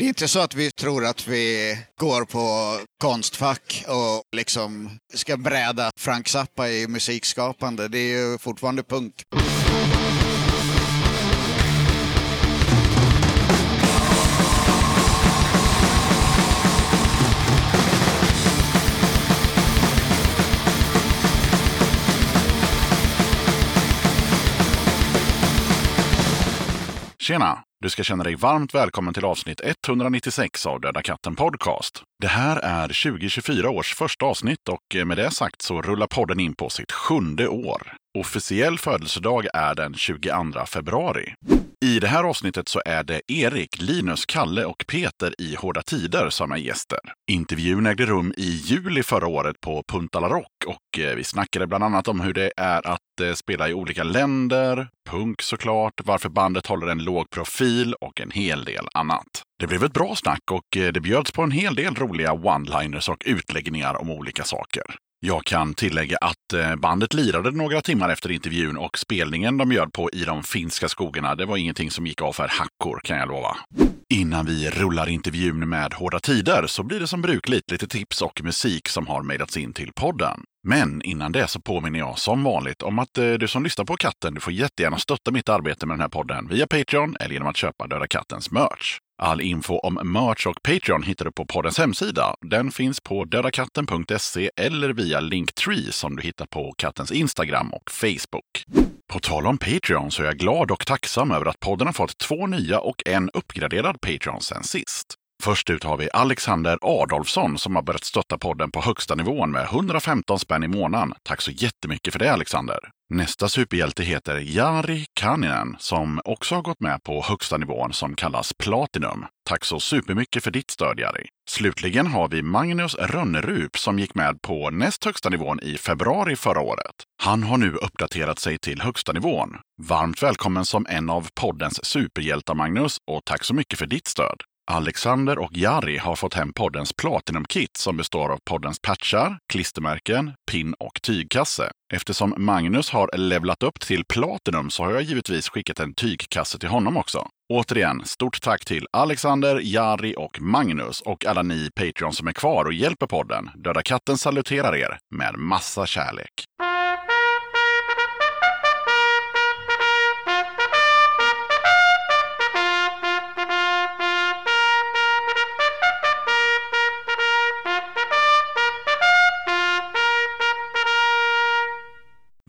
Det är inte så att vi tror att vi går på Konstfack och liksom ska bräda Frank Zappa i musikskapande. Det är ju fortfarande punk. Tjena! Du ska känna dig varmt välkommen till avsnitt 196 av Döda katten Podcast. Det här är 2024 års första avsnitt och eh, med det sagt så rullar podden in på sitt sjunde år. Officiell födelsedag är den 22 februari. I det här avsnittet så är det Erik, Linus, Kalle och Peter i Hårda Tider som är gäster. Intervjun ägde rum i juli förra året på Punta La Rock och eh, vi snackade bland annat om hur det är att eh, spela i olika länder, punk såklart, varför bandet håller en låg profil och en hel del annat. Det blev ett bra snack och eh, det bjöds på en hel del roliga one-liners och utläggningar om olika saker. Jag kan tillägga att eh, bandet lirade några timmar efter intervjun och spelningen de bjöd på i de finska skogarna, det var ingenting som gick av för hackor kan jag lova. Innan vi rullar intervjun med Hårda Tider så blir det som brukligt lite tips och musik som har mejlats in till podden. Men innan det så påminner jag som vanligt om att eh, du som lyssnar på katten, du får jättegärna stötta mitt arbete med den här podden via Patreon eller genom att köpa Döda Kattens merch. All info om merch och Patreon hittar du på poddens hemsida. Den finns på dödakatten.se eller via Linktree som du hittar på kattens Instagram och Facebook. På tal om Patreon så är jag glad och tacksam över att podden har fått två nya och en uppgraderad Patreon sen sist. Först ut har vi Alexander Adolfsson som har börjat stötta podden på högsta nivån med 115 spänn i månaden. Tack så jättemycket för det Alexander! Nästa superhjälte heter Jari Kaninen som också har gått med på högsta nivån som kallas Platinum. Tack så supermycket för ditt stöd Jari! Slutligen har vi Magnus Rönnerup som gick med på näst högsta nivån i februari förra året. Han har nu uppdaterat sig till högsta nivån. Varmt välkommen som en av poddens superhjältar Magnus och tack så mycket för ditt stöd! Alexander och Jari har fått hem poddens Platinum-kit som består av poddens patchar, klistermärken, pin och tygkasse. Eftersom Magnus har levlat upp till Platinum så har jag givetvis skickat en tygkasse till honom också. Återigen, stort tack till Alexander, Jari och Magnus och alla ni Patreon som är kvar och hjälper podden. Döda katten saluterar er med massa kärlek.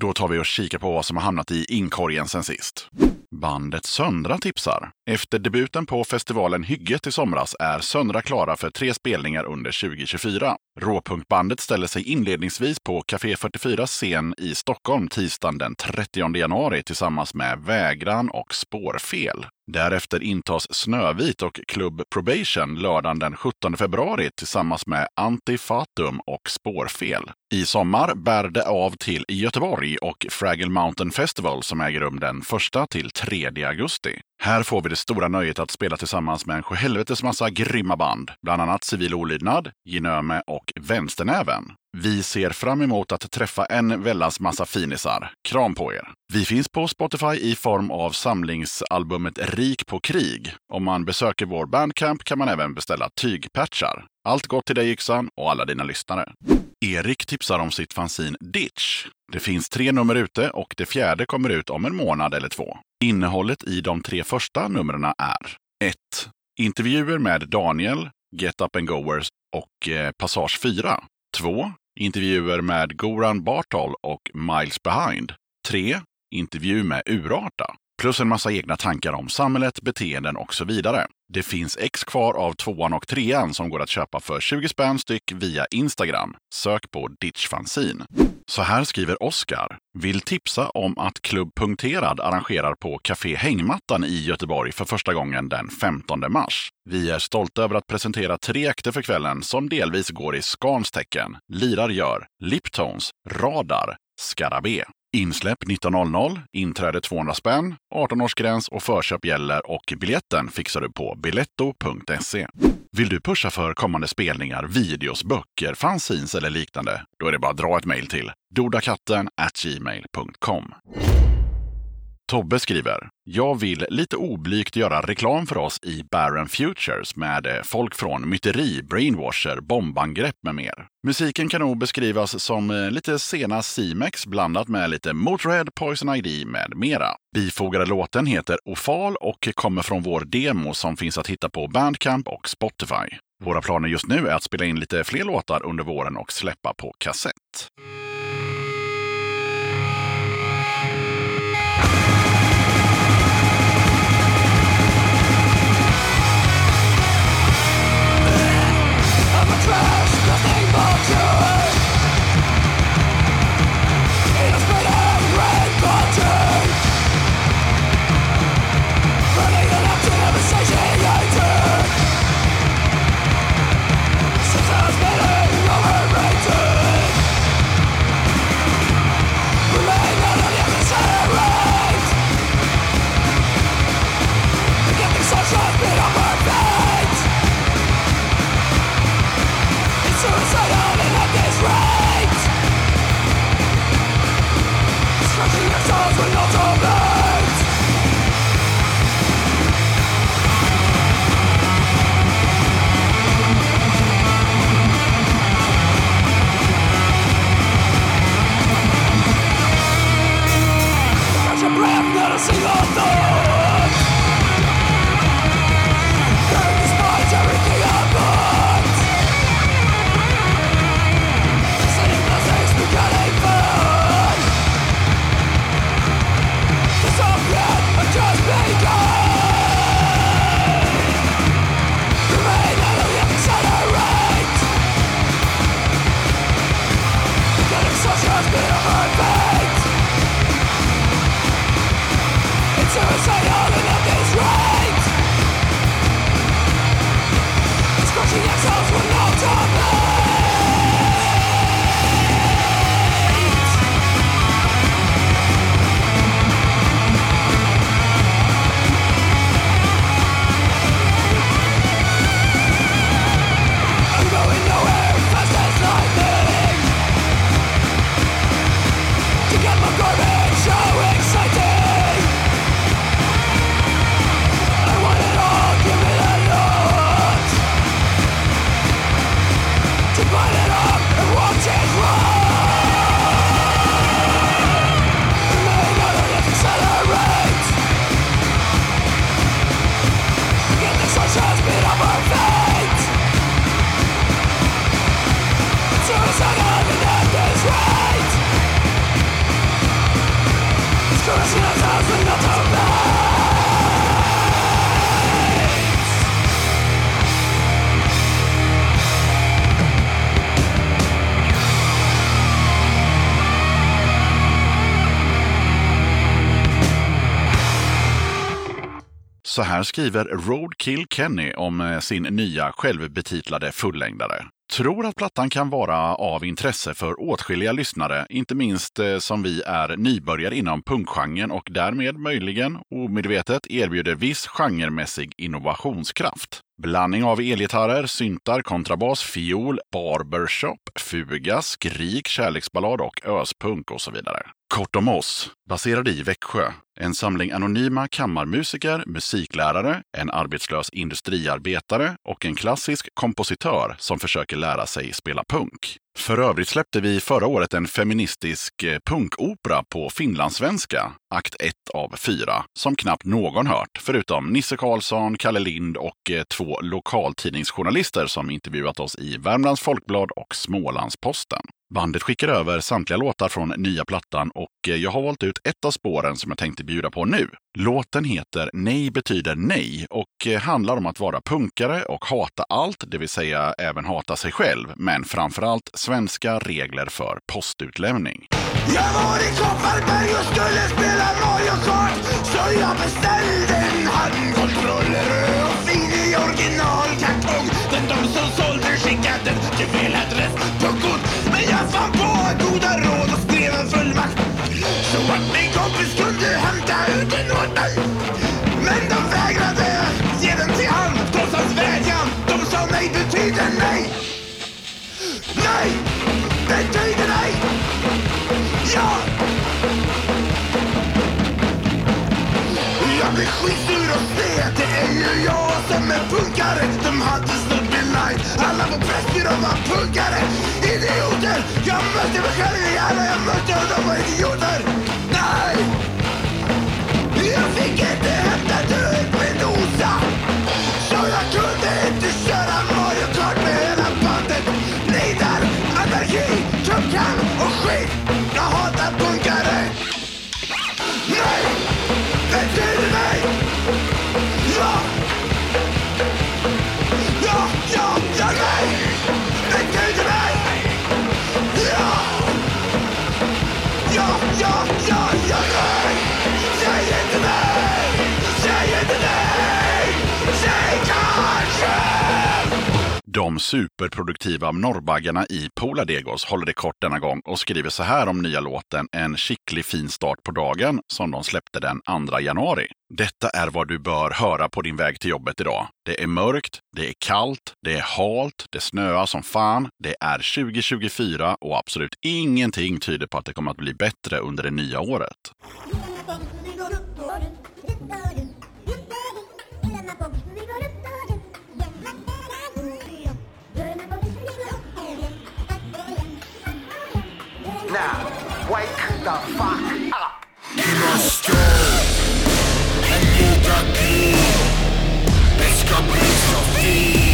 Då tar vi och kikar på vad som har hamnat i inkorgen sen sist. Bandet Söndra tipsar. Efter debuten på festivalen Hygget i somras är Söndra klara för tre spelningar under 2024. Råpunkbandet ställer sig inledningsvis på Café 44 scen i Stockholm tisdagen den 30 januari tillsammans med Vägran och Spårfel. Därefter intas Snövit och Club Probation lördagen den 17 februari tillsammans med Antifatum och Spårfel. I sommar bär det av till Göteborg och Fraggle Mountain Festival som äger rum den 1 till 3 augusti. Här får vi det stora nöjet att spela tillsammans med en sjuhelvetes massa grymma band, bland annat Civil Olydnad, Ginöme och Vänsternäven. Vi ser fram emot att träffa en väldans massa finisar. Kram på er! Vi finns på Spotify i form av samlingsalbumet Rik på krig. Om man besöker vår bandcamp kan man även beställa tygpatchar. Allt gott till dig Yxan och alla dina lyssnare. Erik tipsar om sitt fanzine Ditch. Det finns tre nummer ute och det fjärde kommer ut om en månad eller två. Innehållet i de tre första numren är 1. Intervjuer med Daniel, Get Up and Goers och eh, Passage 4. 2. Intervjuer med Goran Bartol och Miles Behind. 3. Intervju med Urarta. Plus en massa egna tankar om samhället, beteenden och så vidare. Det finns ex kvar av tvåan och trean som går att köpa för 20 spänn styck via Instagram. Sök på Ditch Fanzine. Så här skriver Oskar. Vill tipsa om att Klubb Punkterad arrangerar på Café Hängmattan i Göteborg för första gången den 15 mars. Vi är stolta över att presentera tre akter för kvällen som delvis går i Scans tecken. Lirar gör Liptones, Radar, Skarabé. Insläpp 19.00, inträde 200 spänn, 18-årsgräns och förköp gäller och biljetten fixar du på biletto.se. Vill du pusha för kommande spelningar, videos, böcker, fanzines eller liknande? Då är det bara att dra ett mejl till dodakatten gmail.com. Tobbe skriver, jag vill lite oblygt göra reklam för oss i Barren Futures med eh, folk från myteri, brainwasher, bombangrepp med mer. Musiken kan nog beskrivas som eh, lite sena C-Max blandat med lite Motörhead, Poison ID med mera. Bifogade låten heter Ofal och kommer från vår demo som finns att hitta på Bandcamp och Spotify. Våra planer just nu är att spela in lite fler låtar under våren och släppa på kassett. Här skriver Roadkill Kenny om eh, sin nya självbetitlade fullängdare. Tror att plattan kan vara av intresse för åtskilliga lyssnare, inte minst eh, som vi är nybörjare inom punkgenren och därmed möjligen omedvetet erbjuder viss genremässig innovationskraft. Blandning av elgitarrer, syntar, kontrabas, fiol, barbershop, fuga, skrik, kärleksballad och öspunk och så vidare. Kort om oss, baserad i Växjö. En samling anonyma kammarmusiker, musiklärare, en arbetslös industriarbetare och en klassisk kompositör som försöker lära sig spela punk. För övrigt släppte vi förra året en feministisk eh, punkopera på finlandssvenska, akt 1 av 4, som knappt någon hört, förutom Nisse Karlsson, Kalle Lind och eh, två lokaltidningsjournalister som intervjuat oss i Värmlands Folkblad och Smålandsposten. Bandet skickar över samtliga låtar från nya plattan och eh, jag har valt ut ett av spåren som jag tänkte bjuda på nu. Låten heter Nej betyder nej och eh, handlar om att vara punkare och hata allt, det vill säga även hata sig själv, men framförallt svenska regler för postutlämning. Jag var i Kopparberg och skulle spela Mario Kart Så jag beställde goda råd och skrev en fullmakt så att min kompis kunde hämta ut en åt mig. Men de vägrade ge den till han trots hans vädjan. De sa nej betyder nej. Nej betyder nej. Ja. Jag blir skitsur och sned. Det är ju jag som är punkare. De hade Alla var bäst, de var punkare Idioter! Jag mötte mig själv i alla jag mötte och de var idioter De superproduktiva norrbaggarna i Poladegos håller det kort denna gång och skriver så här om nya låten En skicklig fin start på dagen som de släppte den 2 januari. Detta är vad du bör höra på din väg till jobbet idag. Det är mörkt, det är kallt, det är halt, det snöar som fan, det är 2024 och absolut ingenting tyder på att det kommer att bli bättre under det nya året. Now, wake the fuck up. You must go and you the key. complete from me.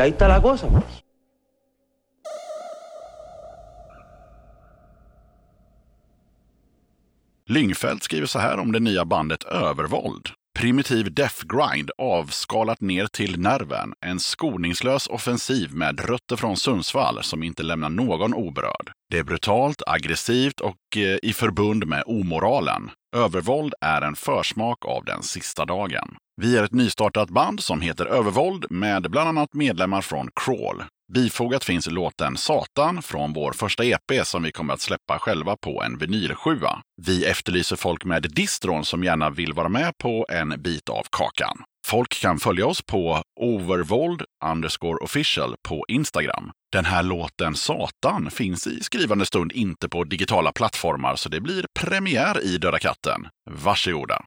Y ahí está la cosa, pues. Lyngfelt skriver så här om det nya bandet Övervåld. Primitiv death grind avskalat ner till nerven. En skoningslös offensiv med rötter från Sundsvall som inte lämnar någon oberörd. Det är brutalt, aggressivt och eh, i förbund med omoralen. Övervåld är en försmak av den sista dagen. Vi är ett nystartat band som heter Övervåld med bland annat medlemmar från Crawl. Bifogat finns låten Satan från vår första EP som vi kommer att släppa själva på en vinylsjua. Vi efterlyser folk med distron som gärna vill vara med på en bit av kakan. Folk kan följa oss på overvold underscore official på Instagram. Den här låten Satan finns i skrivande stund inte på digitala plattformar så det blir premiär i Döda katten. Varsågoda!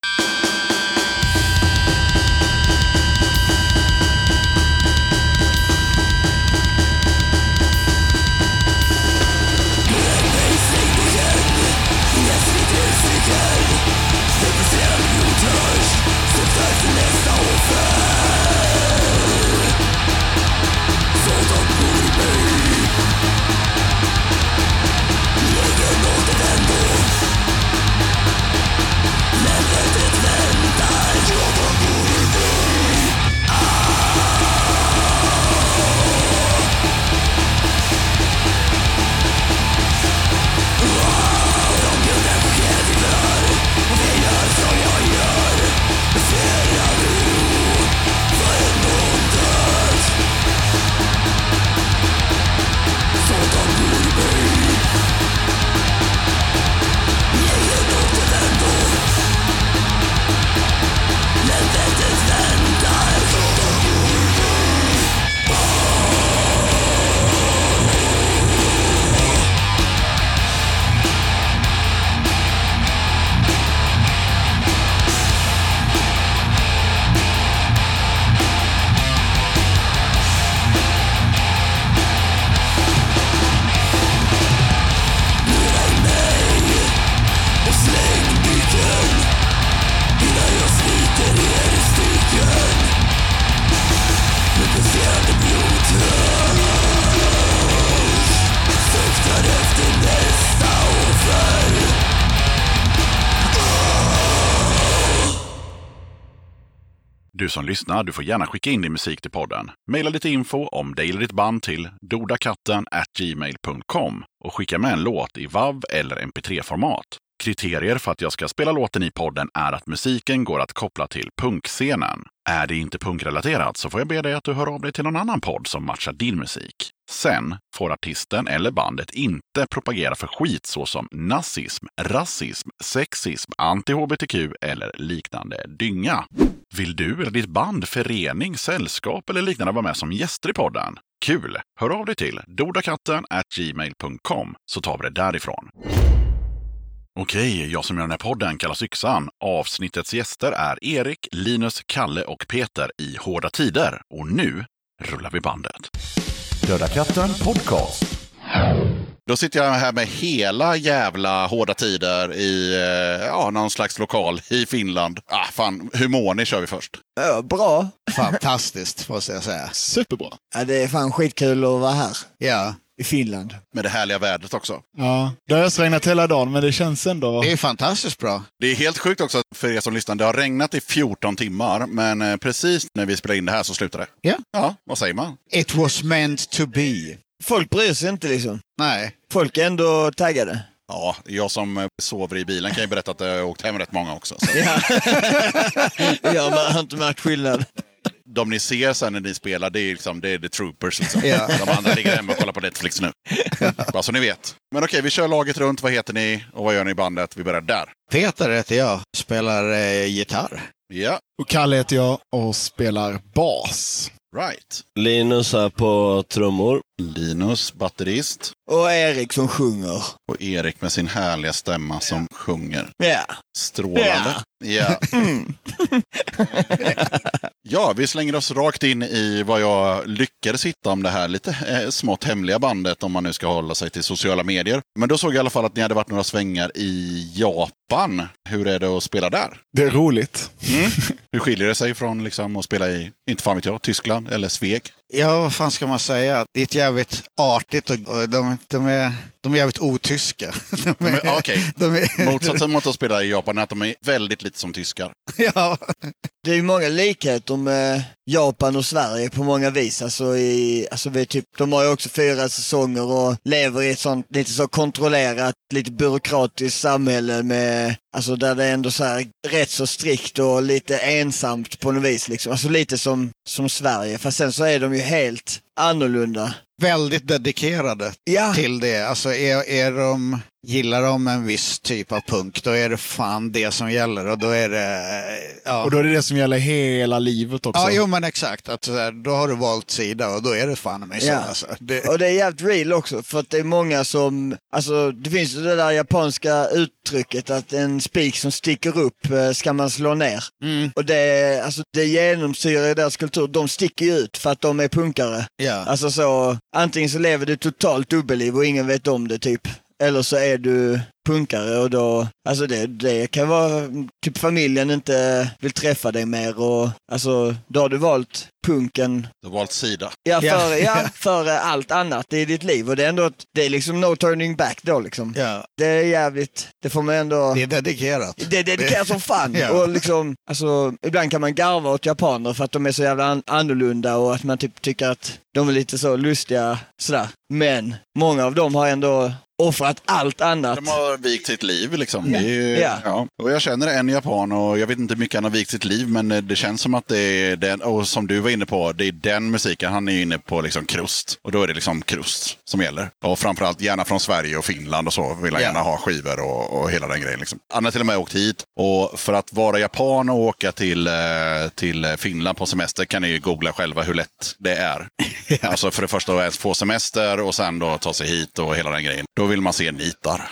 Som lyssnar, du får gärna skicka in din musik till podden. Maila lite info om dig eller ditt band till dodakatten gmail.com och skicka med en låt i WAV eller MP3-format. Kriterier för att jag ska spela låten i podden är att musiken går att koppla till punkscenen. Är det inte punkrelaterat så får jag be dig att du hör av dig till någon annan podd som matchar din musik. Sen får artisten eller bandet inte propagera för skit såsom nazism, rasism, sexism, anti-hbtq eller liknande dynga. Vill du eller ditt band, förening, sällskap eller liknande vara med som gäster i podden? Kul! Hör av dig till dodakatten gmail.com så tar vi det därifrån. Okej, jag som gör den här podden kallas Yxan. Avsnittets gäster är Erik, Linus, Kalle och Peter i Hårda Tider. Och nu rullar vi bandet. Döda katten podcast. Då sitter jag här med hela jävla Hårda Tider i eh, ja, någon slags lokal i Finland. Ah, fan, hur mår ni kör vi först? Ja, bra. Fantastiskt, måste jag säga. Superbra. Ja, det är fan skitkul att vara här Ja, i Finland. Med det härliga vädret också. Ja, det har ösregnat hela dagen, men det känns ändå... det är fantastiskt bra. Det är helt sjukt också för er som lyssnar. Det har regnat i 14 timmar, men eh, precis när vi spelar in det här så slutar det. Ja. Ja, vad säger man? It was meant to be. Folk bryr sig inte liksom. Nej, Folk är ändå taggade. Ja, jag som eh, sover i bilen kan ju berätta att det har åkt hem rätt många också. Så. Ja. jag har inte märkt skillnad. De ni ser sen när ni spelar, det är, liksom, det är the troopers. Liksom. Ja. De andra ligger hemma och kollar på Netflix nu. Bara så ni vet. Men okej, vi kör laget runt. Vad heter ni och vad gör ni i bandet? Vi börjar där. Peter heter jag, spelar eh, gitarr. Ja, Och Kalle heter jag och spelar bas. right. Linus är på trummor. Linus, batterist. Och Erik som sjunger. Och Erik med sin härliga stämma som sjunger. Ja. Strålande. Ja. ja, vi slänger oss rakt in i vad jag lyckades hitta om det här lite eh, smått hemliga bandet om man nu ska hålla sig till sociala medier. Men då såg jag i alla fall att ni hade varit några svängar i Japan. Hur är det att spela där? Det är roligt. Hur skiljer det sig från liksom, att spela i, inte fan vet jag, Tyskland eller Sveg? Ja, vad fan ska man säga? Det är ett jävligt artigt och de, de, är, de är jävligt otyska. De är, motsatsen mot att spela i Japan är att de är väldigt lite som tyskar. ja, Det är ju många likheter med Japan och Sverige på många vis. Alltså i, alltså vi typ, de har ju också fyra säsonger och lever i ett sånt lite så kontrollerat, lite byråkratiskt samhälle med, alltså där det är ändå så här rätt så strikt och lite ensamt på något vis liksom. Alltså lite som, som Sverige, fast sen så är de ju helt annorlunda. Väldigt dedikerade Ja. till det. Alltså är, är de, gillar de en viss typ av punk, då är det fan det som gäller. Och då är det... Ja, Och då är det det som gäller hela livet också. ja jo men exakt. Att, så här, då har du valt sida och då är det fan mig så. Ja. Alltså. Det, Och det är jävligt real också, för att det är många som, alltså det finns ju det där japanska uttrycket att en spik som sticker upp eh, ska man slå ner. mm, Och det, alltså, det genomsyrar i deras kultur, de sticker ju ut för att de är punkare. ja. Alltså så, antingen så lever du totalt dubbelliv och ingen vet om det typ. Eller så är du punkare och då, alltså det, det kan vara, typ familjen inte vill träffa dig mer och alltså då har du valt punken Du har valt sida. Ja, före, ja, före allt annat i ditt liv. Och det är ändå, det är liksom no turning back då liksom. ja. Det är jävligt, det får man ändå... Det är dedikerat. Det är dedikerat som fan. Ja. Och liksom, alltså, ibland kan man garva åt japaner för att de är så jävla an- annorlunda och att man typ tycker att de är lite så lustiga sådär. Men många av dem har ändå offrat allt annat. De har vikt sitt liv liksom. Är ju, Ja. ja. Och jag känner en japan och jag vet inte hur mycket han har vikt sitt liv men eh, det känns som att det är den, och som du var inne på, det är den musiken. Han är inne på liksom krust. Och då är det liksom krust som gäller. Och framförallt gärna från Sverige och Finland och så vill han Ja. gärna ha skivor och, och hela den grejen. Liksom. Han har till och med åkt hit. Och för att vara japan och åka till, eh, till Finland på semester kan ni ju googla själva hur lätt det är. Alltså för det första att ens få semester och sen då ta sig hit och hela den grejen. Då vill man se nitar.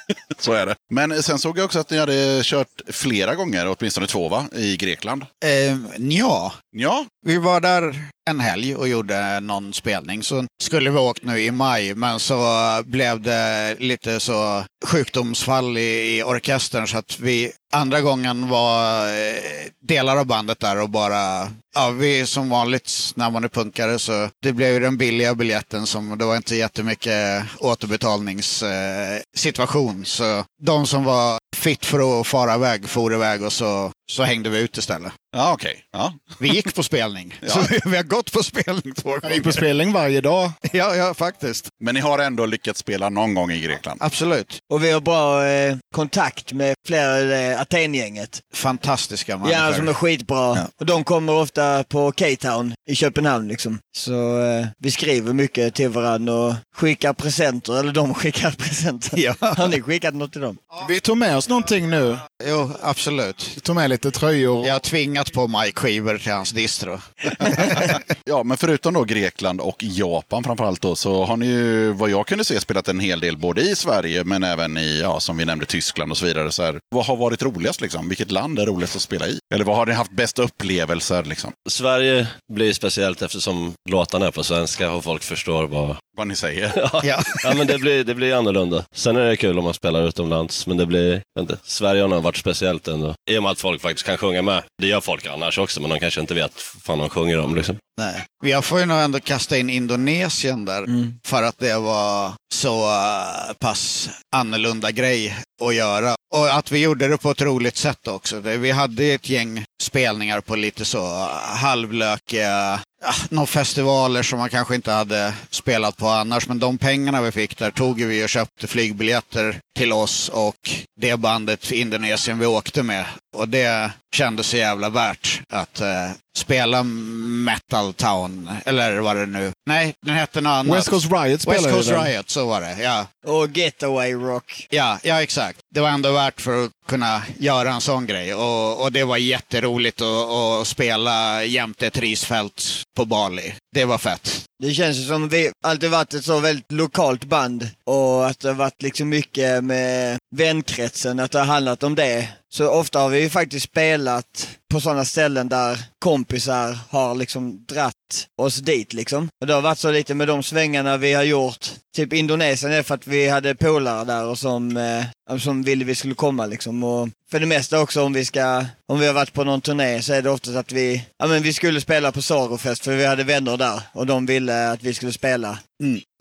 Så är det. Men sen såg jag också att ni hade kört flera gånger, åtminstone två va, i Grekland. Eh, ja, Ja, vi var där en helg och gjorde någon spelning. Så skulle vi åkt nu i maj, men så blev det lite så sjukdomsfall i, i orkestern så att vi andra gången var eh, delar av bandet där och bara, ja vi som vanligt när man är punkare så det blev ju den billiga biljetten som, det var inte jättemycket återbetalningssituation. Så de som var fit för att fara iväg for iväg och så, så hängde vi ut istället. Ja, okej. Ja. Vi gick på spelning. Ja. Så vi har gått på spelning två Jag gick på gånger. spelning varje dag. Ja, ja, faktiskt. Men ni har ändå lyckats spela någon gång i Grekland? Absolut. Och vi har bra eh, kontakt med flera i eh, Athengänget. Fantastiska människor. Ja, som är skitbra. Ja. Och de kommer ofta på K-Town i Köpenhamn liksom. Så eh, vi skriver mycket till varandra och skickar presenter, eller de skickar presenter. Ja. Har ni skickat något till dem? Vi tog med oss någonting nu. Jo, absolut. Vi tog med lite tröjor. Jag har tvingat på Mike skivor till hans distro. Ja, men förutom då Grekland och Japan framförallt då, så har ni ju, vad jag kunde se, spelat en hel del både i Sverige men även i, ja, som vi nämnde, Tyskland och så vidare. Så här, vad har varit roligast liksom? Vilket land är roligast att spela i? Eller vad har ni haft bästa upplevelser liksom? Sverige blir speciellt eftersom låtarna är på svenska och folk förstår vad... Vad ni säger? Ja, Ja. ja men det blir, det blir annorlunda. Sen är det kul om man spelar utomlands, men det blir, inte, Sverige har nog varit speciellt ändå. I och med att folk faktiskt kan sjunga med. Det gör folk annars också, men de kanske inte vet vad fan de sjunger om liksom. Nej. Jag får ju nog ändå kasta in Indonesien där. För att det var så eh, pass annorlunda grej att göra. Och att vi gjorde det på ett roligt sätt också. Vi hade ett gäng spelningar på lite så halvlökiga ja, några festivaler som man kanske inte hade spelat på annars. Men de pengarna vi fick där tog vi och köpte flygbiljetter till oss och det bandet i Indonesien vi åkte med. Och det kändes så jävla värt att eh, spela Metal Town, eller vad det nu... Nej, den hette något annat. West Coast Riot West spelade Coast ju den. Riot, så var det. Ja. Och Getaway Rock. Ja, ja, exakt. Det var ändå värt för att kunna göra en sån grej. Och, och det var jätteroligt att, att spela jämte ett risfält på Bali. Det var fett. Det känns ju som vi alltid varit ett så väldigt lokalt band och att det har varit liksom mycket med vänkretsen, att det har handlat om det. Så ofta har vi ju faktiskt spelat på sådana ställen där kompisar har liksom dratt oss dit liksom. Och det har varit så lite med de svängarna vi har gjort. Typ Indonesien är för att vi hade polare där och som, eh, som ville vi skulle komma liksom. Och för det mesta också om vi ska, om vi har varit på någon turné så är det oftast att vi, ja men vi skulle spela på Sorofest för vi hade vänner där och de ville att vi skulle spela.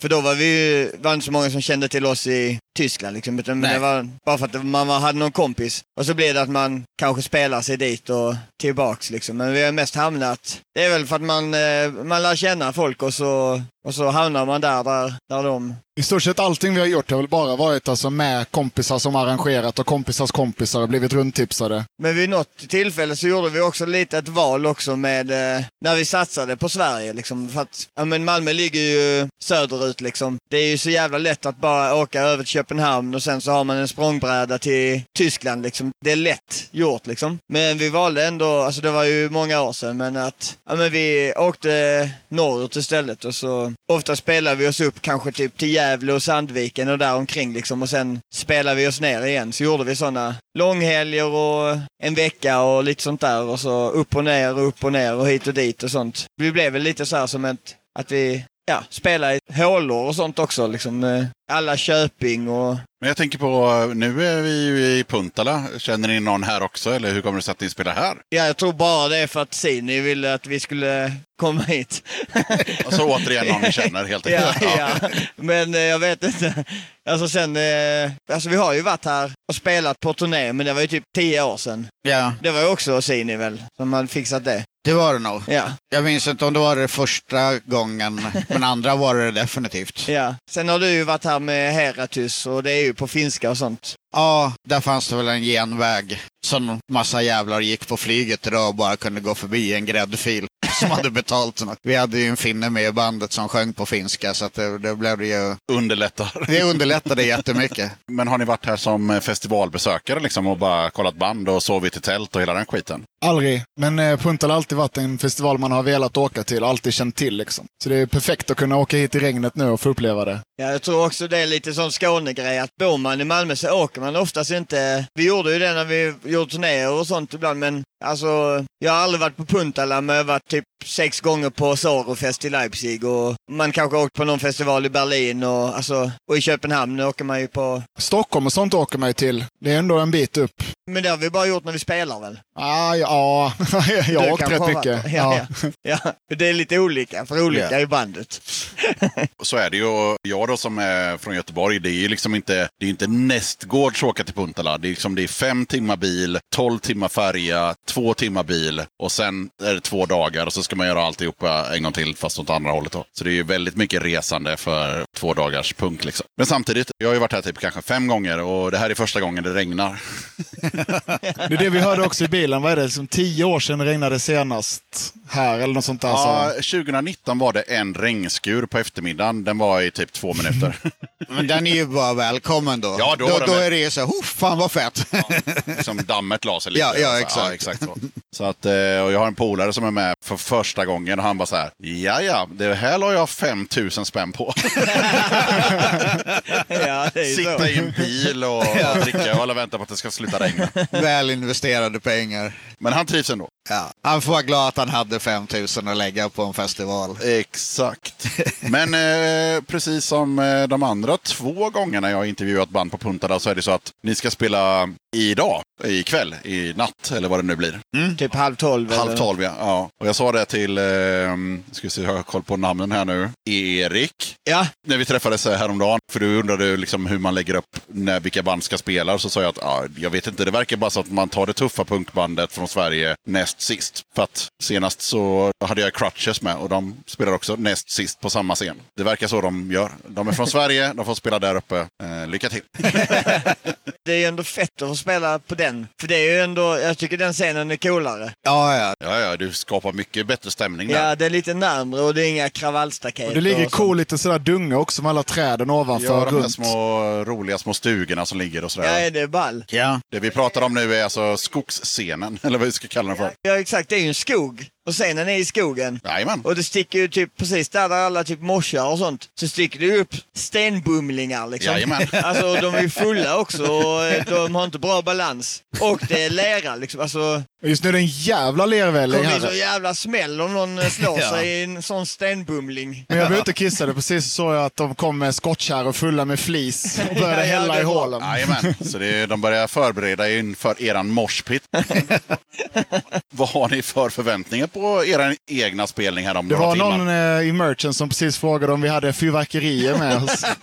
För då var vi ju, var inte så många som kände till oss i Tyskland liksom, utan Nej. det var bara för att man hade någon kompis. Och så blir det att man kanske spelar sig dit och tillbaks liksom. Men vi har mest hamnat, det är väl för att man, eh, man lär känna folk och så, och så hamnar man där, där, där de om I stort sett allting vi har gjort har väl bara varit alltså med kompisar som arrangerat och kompisars kompisar och blivit rundtipsade. Men vid något tillfälle så gjorde vi också lite ett val också med eh, när vi satsade på Sverige. Liksom, för att ja, men Malmö ligger ju söderut liksom. Det är ju så jävla lätt att bara åka över till Köpenhamn och sen så har man en språngbräda till Tyskland. Liksom. Det är lätt gjort liksom. Men vi valde ändå, alltså det var ju många år sedan, men att ja, men vi åkte norrut istället och så ofta spelar vi oss upp kanske typ till Gävle och Sandviken och där omkring liksom och sen spelade vi oss ner igen. Så gjorde vi sådana långhelger och en vecka och lite sånt där och så upp och ner och upp och ner och hit och dit och sånt. Vi blev väl lite så här som ett, att vi ja, spelar i hålor och sånt också liksom. eh, Alla Köping och Men jag tänker på, nu är vi ju i Puntala. Känner ni någon här också? Eller hur kommer det sig att ni spelar här? Ja, jag tror bara det är för att Sini ville att vi skulle komma hit. Och så återigen någon ni känner helt enkelt. Ja, ja. Men eh, jag vet inte. Alltså sen, eh, alltså vi har ju varit här och spelat på turné, men det var ju typ tio år sedan. Ja, Det var ju också Sini väl, som hade fixat det. Det var det nog. Ja, Jag minns inte om det var det första gången, men andra var det definitivt. ja. Sen har du ju varit här med Heratus och det är ju på finska och sånt. Ja, där fanns det väl en genväg som massa jävlar gick på flyget idag och bara kunde gå förbi en gräddfil som hade betalt något. Vi hade ju en finne med i bandet som sjöng på finska så att det, det blev det ju... Underlättar. Det underlättade jättemycket. Men har ni varit här som festivalbesökare liksom och bara kollat band och sovit i tält och hela den skiten? Aldrig. Men eh, Punta har alltid varit en festival man har velat åka till och alltid känt till. Liksom. Så det är perfekt att kunna åka hit i regnet nu och få uppleva det. Ja, jag tror också det är lite sån Skånegrej att bor man i Malmö så åker man oftast inte. Vi gjorde ju det när vi gjorde turnéer och sånt ibland, men alltså jag har aldrig varit på Puntala, men jag har varit typ sex gånger på Zorro-fest i Leipzig och man kanske har åkt på någon festival i Berlin och, alltså, och i Köpenhamn åker man ju på... Stockholm och sånt åker man ju till. Det är ändå en bit upp. Men det har vi bara gjort när vi spelar väl? Ah, ja, jag har åkt rätt mycket. Ja, ja. ja, det är lite olika för olika Ja. i bandet. Så är det ju. Jag då som är från Göteborg, det är ju liksom inte, det är inte nästgårds åka till Puntala. Det är, liksom, det är fem timmar bil, tolv timmar färja, två timmar bil och sen är det två dagar och så ska man göra alltihopa en gång till fast åt andra hållet. Då. Så det är ju väldigt mycket resande för två dagars punk. Liksom. Men samtidigt, jag har ju varit här typ kanske fem gånger och det här är första gången det regnar. Det är det vi hörde också i bilen. Vad är det? Som tio år sedan det regnade senast här eller något sånt där. Ja, Så. 2019 var det en regnskur på eftermiddagen. Den var i typ två minuter. Men den är ju bara välkommen då. Ja, då då, då är det ju så här, fan vad fett. liksom dammet la sig lite. Ja, ja, Så, exakt. exakt så. så att, eh, och jag har en polare som är med för första gången och han bara så här, ja ja, det här la jag 5000 spänn på. Ja, Sitta så. i en bil och dricka öl och vänta på att det ska sluta regna. Väl investerade pengar. Men han trivs ändå. Ja. Han får vara glad att han hade 5000 att lägga på en festival. Exakt. Men eh, precis som eh, de andra två gångerna jag har intervjuat band på Punta så är det så att ni ska spela idag, ikväll, i natt eller vad det nu blir. Typ halv tolv. Halv tolv, ja. ja. Och jag sa det till, eh, ska vi se, jag har koll på namnen här nu, Erik. Ja, När vi träffades häromdagen, för du undrade liksom hur man lägger upp när, vilka band ska spela, så sa jag att ja, jag vet inte, det verkar bara så att man tar det tuffa punkbandet från Sverige näst sist. För att senast så hade jag Crutches med och de spelar också näst sist på samma scen. Det verkar så de gör. De är från Sverige, de får spela där uppe. Eh, lycka till! det är ju ändå fett att få spela på den. För det är ju ändå, jag tycker den scenen är coolare. Ja, ja. Ja, ja, du skapar mycket bättre stämning där. Ja, det är lite närmre och det är inga kravallstaket. Och det ligger och cool lite sådär dunga också med alla träden ovanför Ja, de där små roliga små stugorna som ligger och sådär. Ja, det är ball. ja. Det vi pratar om nu är alltså skogsscenen, eller vad vi ska kalla den för. Ja, exakt. Det är ju en skog. Och scenen är i skogen. Jajamän. Och det sticker ju typ precis där, där alla typ morsar och sånt, så sticker det ju upp stenbumlingar liksom. Jajamän. Alltså de är ju fulla också och eh, de har inte bra balans. Och det är lera liksom. Alltså, Just nu är det en jävla det lervälling kommer bli så här. jävla smäll om någon eh, slår Ja. sig i en sån stenbumling. Men jag blev ute och kissade. Precis så såg jag att de kom med skottkärror fulla med flis och började Ja, ja, hälla det i var- hålen. Jajamän, så det är, de börjar förbereda inför eran morspit. Vad har ni för förväntningar på era egna spelning här om Det några var timmar? någon eh, i merchen som precis frågade om vi hade fyrverkerier med oss.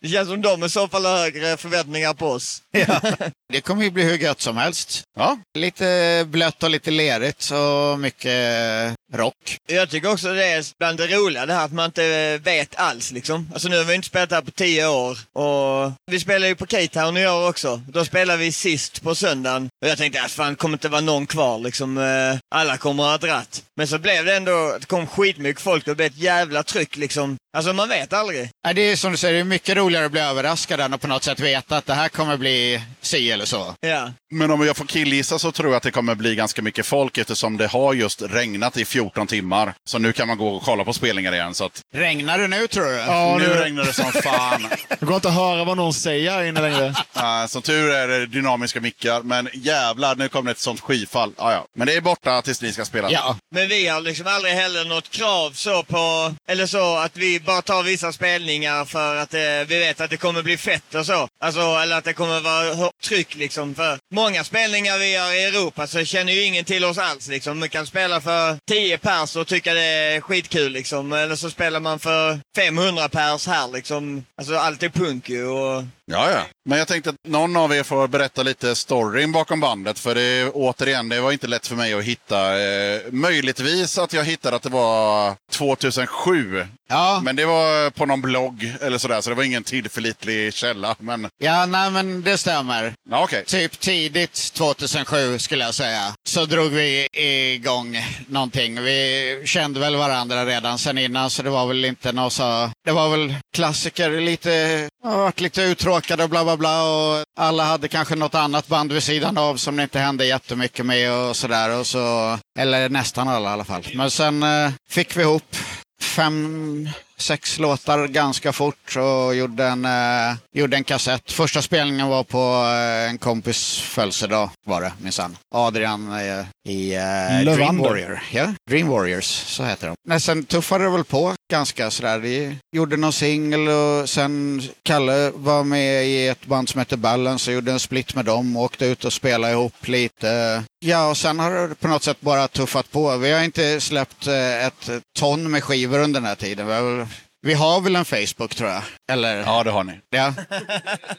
Det känns som de i så fall har högre förväntningar på oss. Det kommer ju bli hur gött som helst. Ja, Lite blött och lite lerigt och mycket rock. Jag tycker också det är bland det roliga det här att man inte vet alls liksom. Alltså nu har vi inte spelat här på tio år och vi spelar ju på K-Town i år också. Då spelar vi sist på söndagen och jag tänkte att fan det kommer inte vara någon kvar liksom. Eh, alla kommer att ha dratt. Men så blev det ändå, det kom skitmycket folk och det blev ett jävla tryck liksom. Alltså man vet aldrig. Nej, det är som du säger, det är mycket roligare att bli överraskad än att på något sätt veta att det här kommer bli si eller så. Ja. men om jag får killgissa så tror jag att det kommer bli ganska mycket folk eftersom det har just regnat i 14 timmar. Så nu kan man gå och kolla på spelningar igen. Så att Regnar det nu tror du? Ja, nu nu, regnar det som fan. det går inte att höra vad någon säger här inne längre. Uh, som tur är det dynamiska mickar, men jävlar, nu kommer det ett sånt skyfall. Ah, ja. Men det är borta tills ni ska spela. Ja, Men vi har liksom aldrig heller något krav så på, eller så att vi bara ta vissa spelningar för att eh, vi vet att det kommer bli fett och så. Alltså, eller att det kommer vara tryck liksom. För många spelningar vi gör i Europa så känner ju ingen till oss alls liksom. Man kan spela för 10 pers och tycka det är skitkul liksom. Eller så spelar man för 500 pers här liksom. Alltså allt är punk ju och Ja, ja. Men jag tänkte att någon av er får berätta lite storyn bakom bandet. För det, återigen, det var inte lätt för mig att hitta. Eh, möjligtvis att jag hittade att det var 2007. ja. Men det var på någon blogg eller sådär, så det var ingen tillförlitlig källa. Men ja nej, men det stämmer. ja, okej. Typ tidigt 2007 skulle jag säga. Så drog vi igång någonting. Vi kände väl varandra redan sen innan så det var väl inte något så... Det var väl klassiker, lite har varit lite uttråkade och bla bla bla och alla hade kanske något annat band vid sidan av som det inte hände jättemycket med och sådär så... Eller nästan alla i alla fall. Men sen eh, fick vi ihop fem sex låtar ganska fort och gjorde en, eh, gjorde en kassett. Första spelningen var på eh, en kompis födelsedag var det minsann. Adrian eh, i eh, Dream. Warrior. Ja, Dream Warriors, så heter de. Men sen tuffade det väl på ganska sådär. Vi gjorde någon singel och sen Kalle var med i ett band som heter Balance och gjorde en split med dem och åkte ut och spelade ihop lite. Ja, och sen har det på något sätt bara tuffat på. Vi har inte släppt eh, ett ton med skivor under den här tiden. Vi har, väl- vi har väl en Facebook tror jag? Eller? Ja, det har ni. Ja.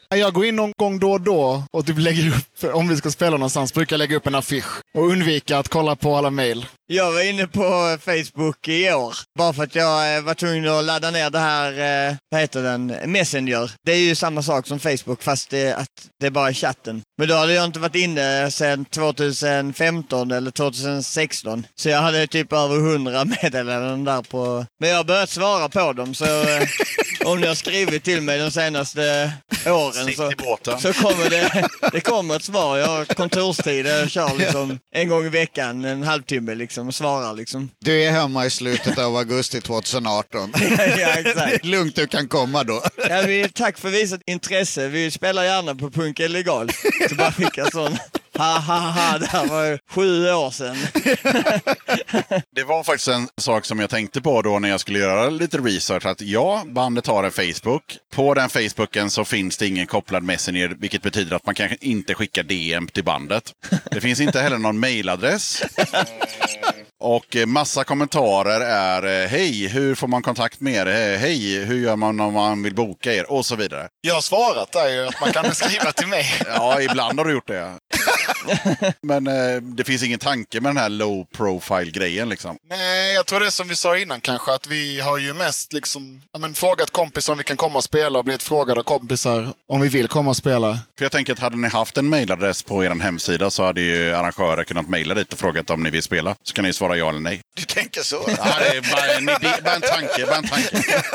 Jag går in någon gång då och då och typ lägger upp, om vi ska spela någonstans, brukar jag lägga upp en affisch och undvika att kolla på alla mejl. Jag var inne på Facebook i år, bara för att jag eh, var tvungen att ladda ner det här, eh, vad heter den, Messenger. Det är ju samma sak som Facebook fast det, att det är bara chatten. Men då hade jag inte varit inne sedan 2015 eller 2016. Så jag hade typ över 100 meddelanden där på... Men jag har börjat svara på dem så eh, om ni har skrivit till mig de senaste åren så, så kommer det, det kommer ett svar. Jag har kontorstid, jag kör liksom en gång i veckan, en halvtimme liksom och svarar liksom. Du är hemma i slutet av augusti 2018. ja, exakt. Lugnt, du kan komma då. Ja, vi, tack för visat intresse. Vi spelar gärna på Punk Illegal. Så bara jag sån, ha ha ha, det här var ju sju år sedan. Det var faktiskt en sak som jag tänkte på då när jag skulle göra lite research. Att ja, bandet har en Facebook. På den Facebooken så finns det ingen kopplad Messenger, vilket betyder att man kanske inte skickar DM till bandet. Det finns inte heller någon mailadress. Och eh, massa kommentarer är eh, Hej, hur får man kontakt med er? Eh, Hej, hur gör man om man vill boka er? Och så vidare. Jag har svarat där ju att man kan skriva till mig. Ja, ibland har du gjort det. Men eh, det finns ingen tanke med den här low profile-grejen liksom. Nej, jag tror det är som vi sa innan kanske, att vi har ju mest liksom, ja, men, frågat kompisar om vi kan komma och spela och blivit frågade av kompisar om vi vill komma och spela. För jag tänker att hade ni haft en mailadress på er hemsida så hade ju arrangörer kunnat mejla dit och frågat om ni vill spela. Så kan ni svara ja eller nej. Du tänker så? Ja, det är bara en, idé, bara en tanke. Bara en tanke.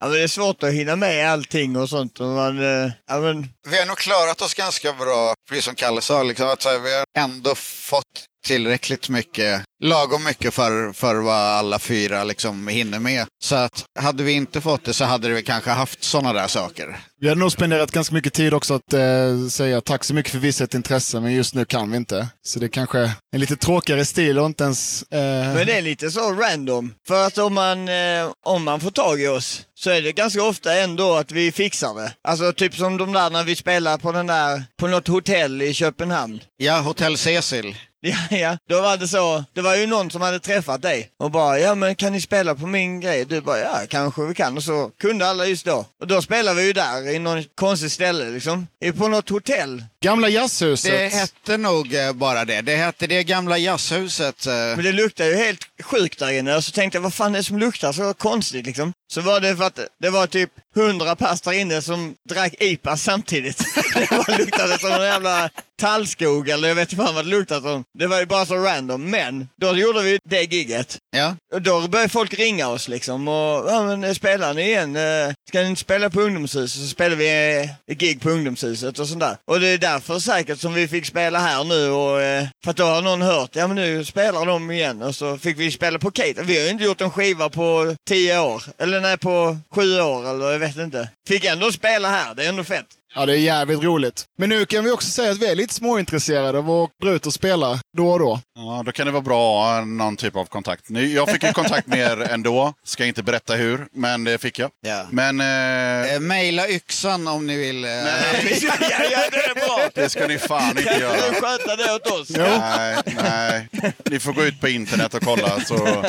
Ja, men det är svårt att hinna med allting och sånt. Och man, eh, ja, men, Vi har nog klarat oss ganska bra, precis som Kalle sa. Liksom, att så här, vi har ändå fått tillräckligt mycket, lagom mycket för, för vad alla fyra liksom hinner med. Så att hade vi inte fått det så hade vi kanske haft sådana där saker. Vi hade nog spenderat ganska mycket tid också att eh, säga tack så mycket för visat intresse, men just nu kan vi inte. Så det är kanske en lite tråkigare stil och inte ens... Eh... men det är lite så random. För att om man, eh, om man får tag i oss så är det ganska ofta ändå att vi fixar det. Alltså typ som de där när vi spelar på den där, på något hotell i Köpenhamn. Ja, Hotell Cecil. Ja, ja, då var det så. Det var ju någon som hade träffat dig och bara, ja men kan ni spela på min grej? Du bara, ja kanske vi kan. Och så kunde alla just då. Och då spelade vi ju där i någon konstig ställe liksom. I- På något hotell. Gamla jazzhuset. Det hette nog eh, bara det. Det hette det gamla jazzhuset. eh. Men det luktade ju helt sjukt där inne. Och så tänkte jag, vad fan är det som luktar så konstigt liksom? Så var det för att det var typ hundra pers där inne som drack IPA samtidigt. det luktade som en jävla tallskog eller jag vet inte fan vad det luktade som. Det var ju bara så random. Men då gjorde vi det gigget. Ja. Och då började folk ringa oss liksom och ja men spelar ni igen? Eh, Ska ni inte spela på ungdomshuset? Så spelade vi eh, gig på ungdomshuset och sånt där. Och det är därför säkert som vi fick spela här nu och eh, för att då har någon hört, ja men nu spelar de igen och så fick vi spela på Kate. Vi har ju inte gjort en skiva på tio år, eller nej på sju år eller jag vet inte. Fick ändå spela här, det är ändå fett. Ja, det är jävligt roligt. Men nu kan vi också säga att vi är lite småintresserade av att dra ut och spela då och då. Ja, då kan det vara bra att ha någon typ av kontakt. Nu, jag fick ju kontakt med er ändå. Ska inte berätta hur, men det fick jag. Ja. Men eh, Eh, Maila yxan om ni vill. eh, ja, ja, det är bra! det ska ni fan inte Kan göra. du sköta det åt oss? Nej, nej. Ni får gå ut på internet och kolla så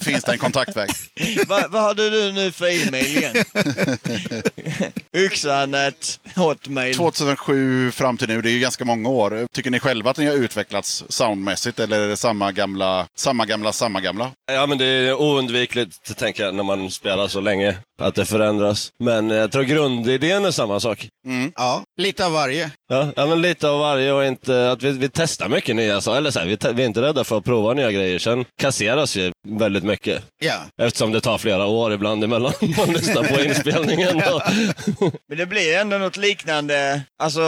finns det en kontaktväg. Vad vad hade du nu för e-mail igen? Yxanet, hotmail. 2007 fram till nu, det är ju ganska många år. Tycker ni själva att ni har utvecklats soundmässigt eller är det samma gamla, samma gamla, samma gamla? Ja, men det är oundvikligt, tänker jag, när man spelar så länge, att det förändras. Men jag tror grundidén är samma sak. Ja, lite av varje. Ja, ja men lite av varje och inte, att vi, vi testar mycket nya saker. Eller så här, vi, vi är inte rädda för att prova nya grejer. Sen kasseras ju väldigt mycket. Ja. Eftersom det tar flera år ibland emellan man lyssnar på inspelningen. Men det blir ändå något liknande. Alltså,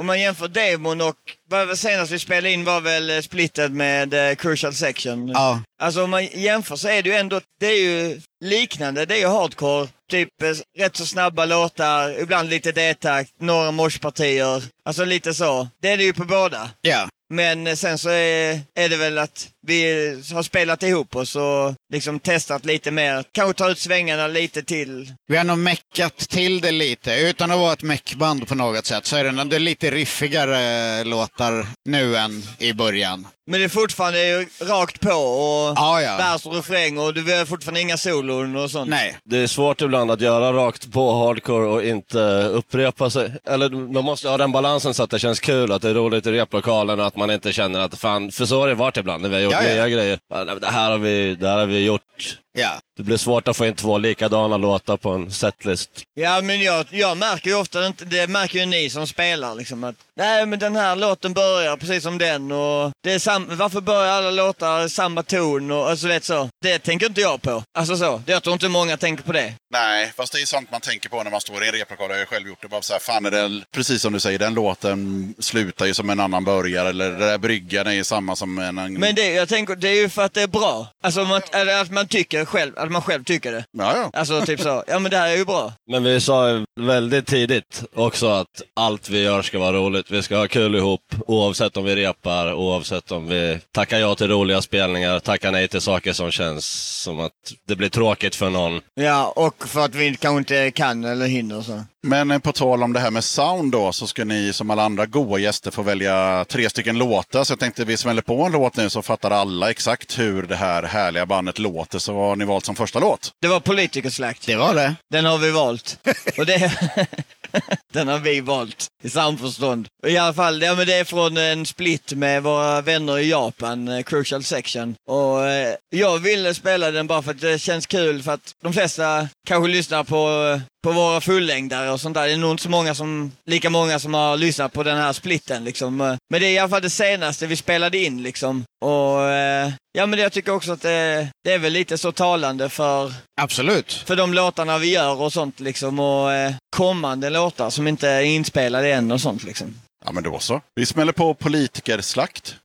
om man jämför demon och, vad senast vi spelade in var väl eh, splitted med eh, Crucial Section. Ja. Alltså om man jämför så är det ju ändå, det är ju liknande, det är ju hardcore. Typ eh, rätt så snabba låtar, ibland lite D-takt, några moshpartier. Alltså lite så. Det är det ju på båda. Ja. Men eh, sen så är, är det väl att vi har spelat ihop oss och liksom testat lite mer. Kanske ta ut svängarna lite till. Vi har nog meckat till det lite. Utan att vara ett meckband på något sätt så är det, det är lite riffigare låtar nu än i början. Men det är fortfarande rakt på och Ja, ja. vers och refräng och du har fortfarande inga solon och sånt. Nej. Det är svårt ibland att göra rakt på hardcore och inte upprepa sig. Eller man måste ha den balansen så att det känns kul, att det är roligt i replokalen och att man inte känner att fan, för så har det varit ibland när vi har gjort Ja, nya grejer. Det här, har vi, det här har vi gjort. Ja. Det blir svårt att få in två likadana låtar på en setlist. Ja, men jag, jag märker ju ofta, inte, det märker ju ni som spelar, liksom att nej, men den här låten börjar precis som den och det är sam, varför börjar alla låtar samma ton och alltså, vet så. Det tänker inte jag på. Alltså så, jag tror inte många tänker på det. Nej, fast det är sånt man tänker på när man står i en replokal. Jag har själv gjort det. Bara så här, fan är det, precis som du säger, den låten slutar ju som en annan börjar. Eller den där bryggan är ju samma som en... en... Men det, jag tänker, det är ju för att det är bra. Alltså man, eller att man tycker själv, att man själv tycker det. Ja, ja. Alltså typ så, ja men det här är ju bra. Men vi sa ju väldigt tidigt också att allt vi gör ska vara roligt. Vi ska ha kul ihop, oavsett om vi repar, oavsett om vi tackar ja till roliga spelningar, tackar nej till saker som känns som att det blir tråkigt för någon. Ja, och för att vi kanske inte kan eller hinner så. Men eh, på tal om det här med sound då, så ska ni som alla andra goa gäster få välja tre stycken låtar. Så jag tänkte vi smäller på en låt nu så fattar alla exakt hur det här härliga bandet låter. Så vad har ni valt som första låt? Det var politikerslakt. Det var det. Den har vi valt. Och det... Den har vi valt i samförstånd. I alla fall, ja, men det är från en split med våra vänner i Japan, eh, Crucial Section. Och eh, jag ville spela den bara för att det känns kul för att de flesta kanske lyssnar på, eh, på våra fullängdare och sånt där. Det är nog inte så många som, lika många som har lyssnat på den här splitten liksom. Eh, Men det är i alla fall det senaste vi spelade in liksom. Och eh, ja, men jag tycker också att det, det är väl lite så talande för Absolut. för de låtarna vi gör och sånt liksom och eh, kommande låtar som inte är inspelade än och sånt liksom. Ja, men då så. Vi smäller på politikerslakt.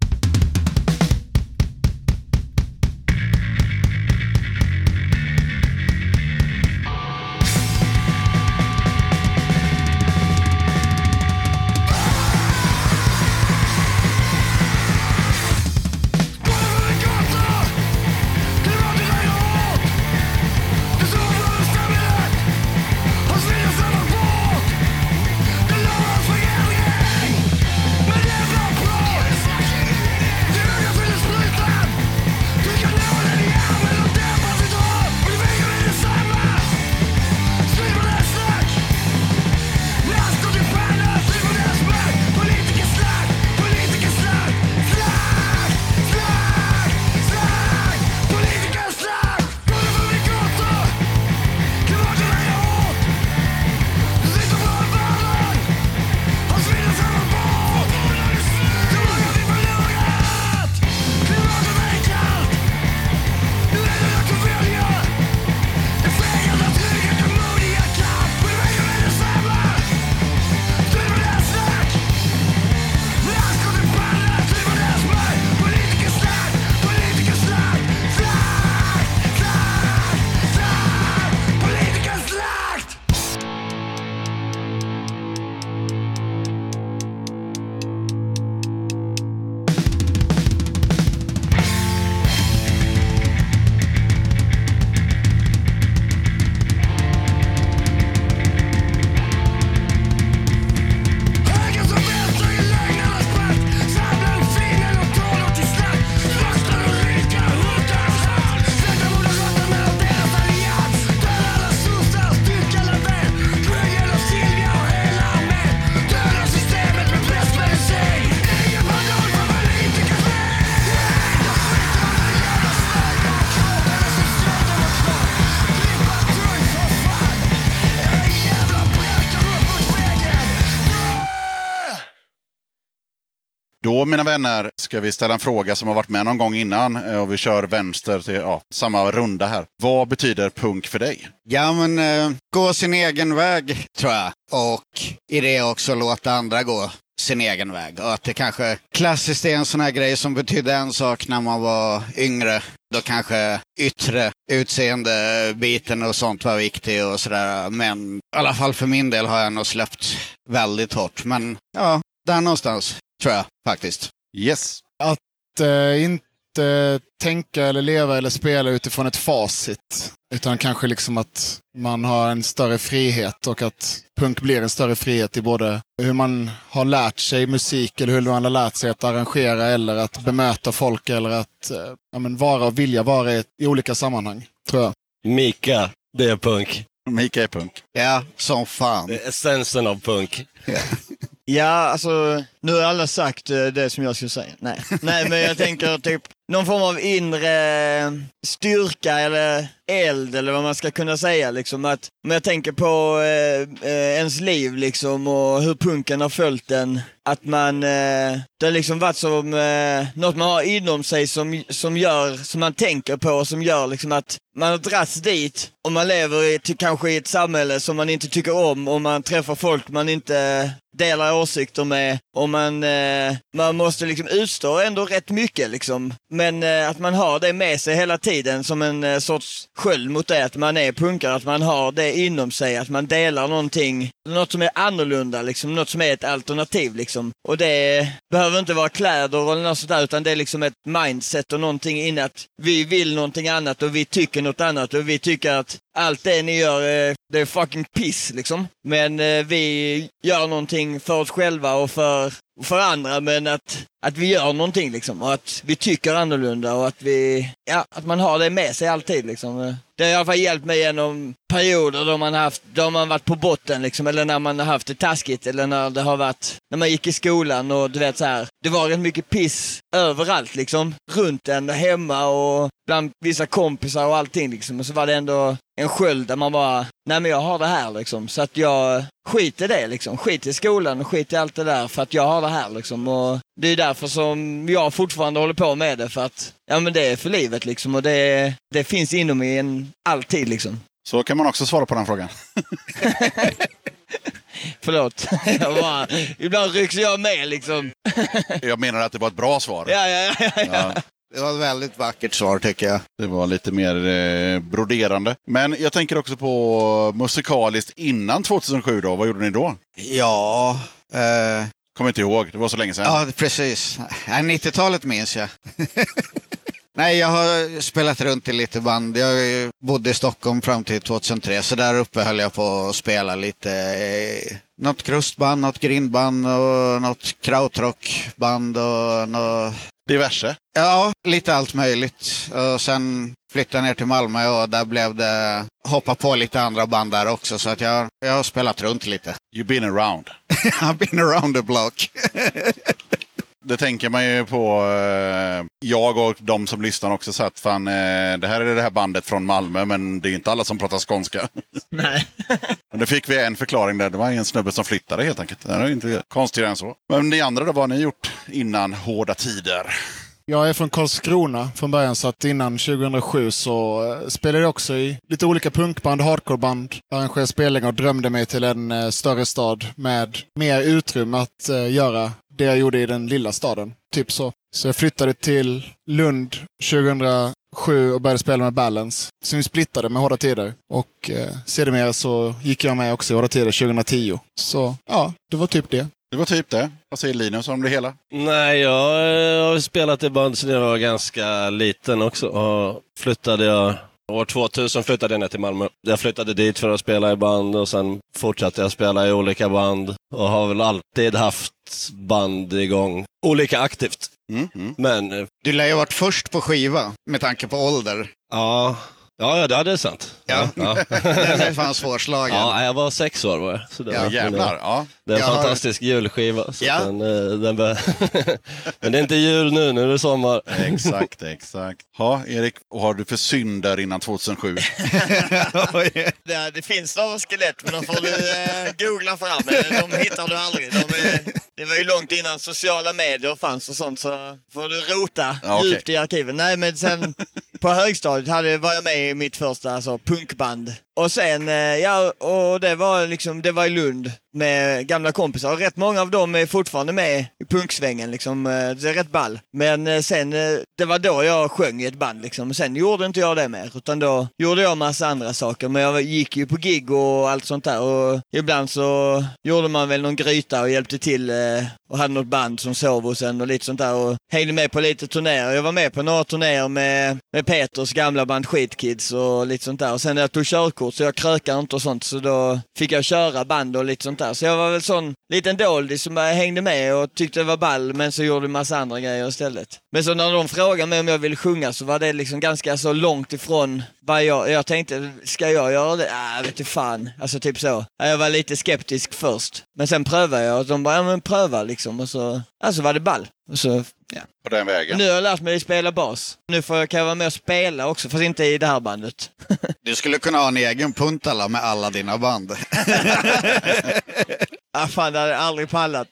Då mina vänner ska vi ställa en fråga som har varit med någon gång innan. Eh, och vi kör vänster till ja, samma runda här. Vad betyder punk för dig? Ja, men eh, gå sin egen väg, tror jag. Och i det också låta andra gå sin egen väg. Och att det kanske klassiskt är en sån här grej som betydde en sak när man var yngre. Då kanske yttre utseende-biten och sånt var viktig och sådär. Men i alla fall för min del har jag nog släppt väldigt hårt. Men ja, där någonstans tror jag faktiskt. Yes. Att eh, inte tänka eller leva eller spela utifrån ett facit. Utan kanske liksom att man har en större frihet och att punk blir en större frihet i både hur man har lärt sig musik eller hur man har lärt sig att arrangera eller att bemöta folk eller att eh, ja, men vara och vilja vara i, i olika sammanhang, tror jag. Mika, det är punk. Mika är punk. Ja, som fan. Det är essensen av punk. Ja, alltså nu har alla sagt eh, det som jag skulle säga. Nej, Nej men jag tänker typ någon form av inre styrka eller eld eller vad man ska kunna säga. Liksom. Att, om jag tänker på eh, eh, ens liv liksom och hur punken har följt den. Att man, eh, det har liksom varit som eh, något man har inom sig som, som gör, som man tänker på och som gör liksom att man har dragits dit och man lever i, till, kanske i ett samhälle som man inte tycker om och man träffar folk man inte delar åsikter med och man, eh, man måste liksom utstå ändå rätt mycket liksom. Men eh, att man har det med sig hela tiden som en eh, sorts sköld mot det, att man är punkare, att man har det inom sig, att man delar någonting, något som är annorlunda liksom, något som är ett alternativ liksom. Och det behöver inte vara kläder eller något sånt där, utan det är liksom ett mindset och någonting inne att vi vill någonting annat och vi tycker något annat och vi tycker att allt det ni gör, det är fucking piss liksom. Men eh, vi gör någonting för oss själva och för, för andra, men att, att vi gör någonting liksom. Och att vi tycker annorlunda och att vi, ja, att man har det med sig alltid liksom. Det har i alla fall hjälpt mig genom perioder då man, haft, då man varit på botten liksom, eller när man har haft det taskigt, eller när det har varit, när man gick i skolan och du vet så här. Det var rätt mycket piss överallt liksom, runt en, hemma och bland vissa kompisar och allting liksom. Och så var det ändå en sköld där man bara, nej men jag har det här liksom. Så att jag skiter i det liksom. Skit i skolan och skit i allt det där för att jag har det här liksom. Och det är därför som jag fortfarande håller på med det för att, ja men det är för livet liksom. Och det, det finns inom en, alltid liksom. Så kan man också svara på den frågan. Förlåt. Jag bara, ibland rycks jag med liksom. Jag menar att det var ett bra svar. Ja, ja, ja. ja. Ja, Det var ett väldigt vackert svar tycker jag. det var lite mer eh, broderande. Men jag tänker också på musikaliskt innan 2007 då. Vad gjorde ni då? Ja, eh, Kommer inte ihåg, det var så länge sedan. ja precis. Nej, 90-talet minns jag. Nej, jag har spelat runt i lite band. Jag bodde i Stockholm fram till 2003, så där uppe höll jag på att spela lite. Eh, något krustband, något grindband och något krautrockband och något... Diverse. Ja, lite allt möjligt. Och sen flyttade jag ner till Malmö och där blev det hoppa på lite andra band där också. Så att jag, jag har spelat runt lite. You've been around. I've been around the block. Det tänker man ju på. Eh, jag och de som lyssnar också så att fan, eh, det här är det här bandet från Malmö men det är inte alla som pratar skånska. Nej. Men det fick vi en förklaring där. Det var en snubbe som flyttade helt enkelt. Det är inte konstigare än så. Men ni andra då, vad har ni gjort innan hårda tider? Jag är från Karlskrona från början, så att innan 2007 så eh, spelade jag också i lite olika punkband, hardcoreband. Arrangerade spelningar och drömde mig till en större stad med mer utrymme att göra det jag gjorde i den lilla staden. Typ så. Så jag flyttade till Lund 2007 och började spela med Balance. Sen vi splittade med Hårda Tider. Och eh, sedermera så gick jag med också i Hårda Tider 2010. Så ja, det var typ det. Det var typ det. Vad säger Linus om det hela? Nej, jag eh, har spelat i band sedan jag var ganska liten också. Och flyttade jag År 2000 flyttade jag ner till Malmö. Jag flyttade dit för att spela i band och sen fortsatte jag spela i olika band. Och har väl alltid haft band igång. Olika aktivt. Mm, mm. Men eh, Du lär ju ha varit först på skiva med tanke på ålder. ja, ja, ja, det är sant. Ja. Ja, Den är fan svårslagen. ja, jag var sex år var jag. Så det, Ja, var- Jävlar, ja. Det är en Jag har- fantastisk julskiva. Så Ja. den, eh, den bör... Men det är inte jul nu, nu är det sommar. Exakt, exakt. Ja, Erik, vad har du för synder innan 2007? Det, det finns några skelett, men de får du eh, googla fram. Eh, De hittar du aldrig. De, det var ju långt innan sociala medier fanns och sånt, så får du rota Ja, okej. djupt i arkiven. Nej, men sen på högstadiet hade, var jag med i mitt första alltså, punkband. Och sen, eh, ja, och det var liksom, det var i Lund med gamla kompisar. Och rätt många av dem är fortfarande med i punksvängen liksom. Eh, det är rätt ball. Men eh, sen, eh, det var då jag sjöng i ett band liksom. Sen gjorde inte jag det mer, utan då gjorde jag massa andra saker. Men jag gick ju på gig och allt sånt där. Och ibland så gjorde man väl någon gryta och hjälpte till och hade något band som sov hos en och lite sånt där. Och hängde med på lite turnéer. Jag var med på några turnéer med, med Peters gamla band Skitkids och lite sånt där. Och sen när jag tog körkort så jag krökar inte och sånt så då fick jag köra band och lite sånt där. Så jag var väl sån liten doldis som bara hängde med och tyckte det var ball men så gjorde massa andra grejer istället. Men så när de frågade mig om jag ville sjunga så var det liksom ganska så långt ifrån vad jag, jag tänkte, ska jag göra det? Ah, vet du fan. Alltså typ så. Jag var lite skeptisk först. Men sen prövade jag och de bara, ja men pröva liksom. Och så, alltså var det ball. Och så, ja. På den vägen. Nu har jag lärt mig att spela bas. Nu får jag, kan jag vara med och spela också, fast inte i det här bandet. Du skulle kunna ha en egen puntala med alla dina band. ah, fan, det hade jag aldrig pallat.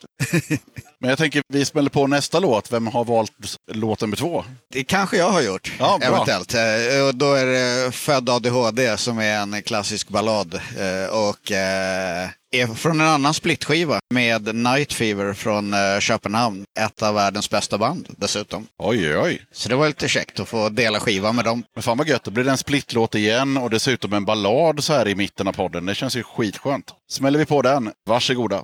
Men jag tänker, vi smäller på nästa låt. Vem har valt låt nummer två? Det kanske jag har gjort, Ja, bra. eventuellt. Eh, Och då är det Född ADHD som är en klassisk ballad. eh, Och eh, är från en annan splitskiva med Night Fever från eh, Köpenhamn. Ett av världens bästa band dessutom. Oj, oj. Så det var lite käckt att få dela skiva med dem. Men fan vad gött, då blir det en splitlåt igen och dessutom en ballad så här i mitten av podden. Det känns ju skitskönt. Smäller vi på den, varsågoda.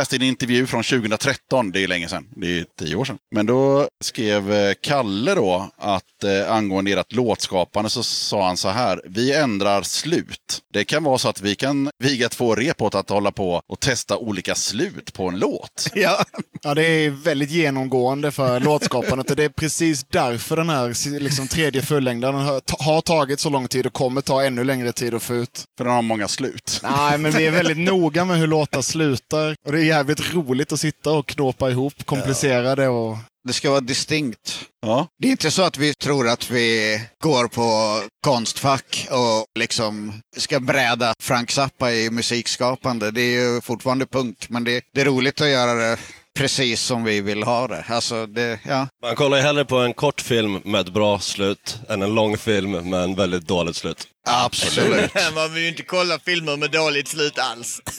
Läste en intervju från 2013, det är länge sedan, det är tio år sedan. Men då skrev eh, Kalle då att eh, angående ert låtskapande så sa han så här, vi ändrar slut. Det kan vara så att vi kan viga två rep åt att hålla på och testa olika slut på en låt. Ja. Ja, det är väldigt genomgående för låtskapandet och det är precis därför den här liksom, tredje fullängden har, har tagit så lång tid och kommer ta ännu längre tid att få ut. För den har många slut. Nej, men vi är väldigt noga med hur låtar slutar. Och det jävligt roligt att sitta och knåpa ihop komplicerade och... Det ska vara distinkt. Ja. Det är inte så att vi tror att vi går på konstfack och liksom ska bräda Frank Zappa i musikskapande. Det är ju fortfarande punk, men det, det är roligt att göra det precis som vi vill ha det. Alltså, det ja. Man kollar ju hellre på en kort film med ett bra slut än en lång film med en väldigt dåligt slut. Absolut. Man vill ju inte kolla filmer med dåligt slut alls.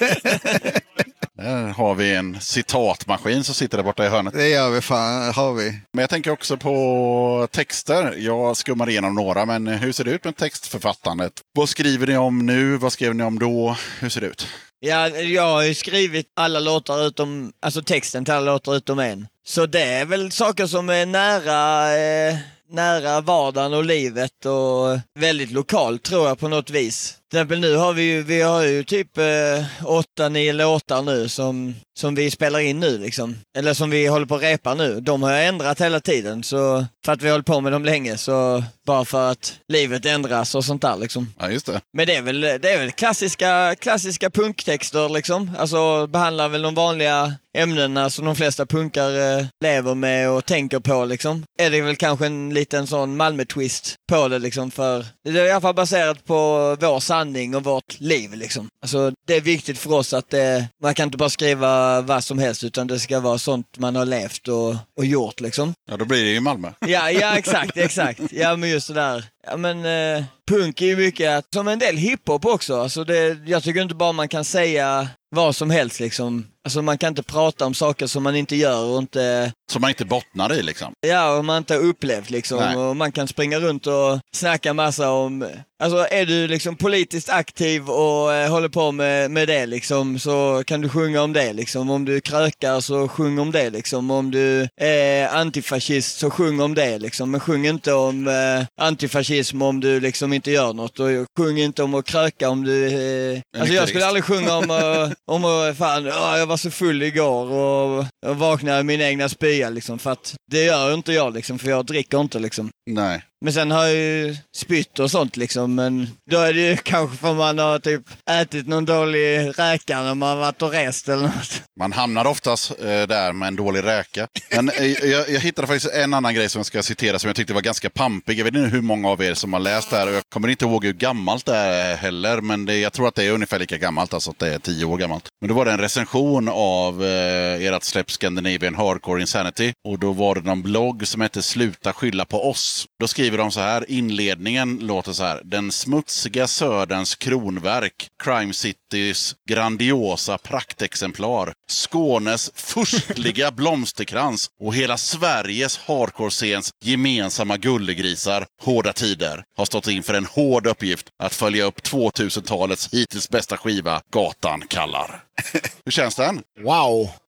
Där har vi en citatmaskin som sitter där borta i hörnet. Det gör vi fan, har vi. Men jag tänker också på texter. Jag skummar igenom några, men hur ser det ut med textförfattandet? Vad skriver ni om nu? Vad skrev ni om då? Hur ser det ut? Ja, jag har ju skrivit alla låtar utom, alltså texten till alla låtar utom en. Så det är väl saker som är nära, eh, nära vardagen och livet och väldigt lokalt tror jag på något vis. Till exempel nu har vi ju, vi har ju typ eh, åtta, nio låtar nu som, som vi spelar in nu liksom. Eller som vi håller på att repa nu. De har jag ändrat hela tiden så för att vi har hållit på med dem länge så bara för att livet ändras och sånt där liksom. Ja, just det. Men det är väl, det är väl klassiska, klassiska punktexter liksom. Alltså behandlar väl de vanliga ämnena som de flesta punkar eh, lever med och tänker på liksom. Är det väl kanske en liten sån Malmö-twist på det liksom för det är i alla fall baserat på vår sanning och vårt liv liksom. Alltså det är viktigt för oss att det, man kan inte bara skriva vad som helst utan det ska vara sånt man har levt och, och gjort liksom. Ja, då blir det ju Malmö. Ja, ja exakt, exakt. Ja men just det där. Ja men eh, punk är ju mycket, att- som en del hiphop också. Alltså det, jag tycker inte bara man kan säga vad som helst liksom. Alltså man kan inte prata om saker som man inte gör och inte, Som man inte bottnar i liksom. ja och man inte har upplevt liksom. Nej. Och man kan springa runt och snacka massa om, alltså är du liksom politiskt aktiv och eh, håller på med, med det liksom så kan du sjunga om det liksom. Om du krökar så sjung om det liksom. Om du är antifascist så sjung om det liksom. Men sjung inte om eh, antifascism om du liksom inte gör något och sjung inte om att kröka om du... Eh, alltså jag skulle aldrig sjunga om, eh, om att fan, "Åh, jag var så full igår och, och vaknade i min egna spya liksom. För att det gör inte jag liksom, för jag dricker inte liksom. Nej. Men sen har jag ju spytt och sånt liksom, men då är det ju kanske för man har typ ätit någon dålig räka när man varit och rest eller något. Man hamnar oftast eh, där med en dålig räka. Men eh, jag, jag hittade faktiskt en annan grej som jag ska citera som jag tyckte var ganska pampig. Jag vet inte hur många av er som har läst det här och jag kommer inte ihåg hur gammalt det är heller. Men det, jag tror att det är ungefär lika gammalt, alltså att det är tio år gammalt. Men då var det en recension av eh, ert släpp Scandinavian Hardcore Insanity. Och då var det någon blogg som hette Sluta skylla på oss. Då skriver de så här, inledningen låter så här. Den smutsiga söderns kronverk, Crime Citys grandiosa praktexemplar, Skånes furstliga blomsterkrans och hela Sveriges hardcore-scens gemensamma gullegrisar, Hårda Tider, har stått inför en hård uppgift att följa upp 2000-talets hittills bästa skiva, Gatan kallar. Hur känns den? Wow!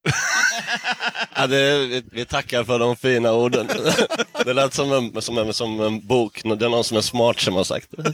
Ja, det, vi, vi tackar för de fina orden. Det lät som en, som en, som en bok. Det är någon som är smart som har sagt det.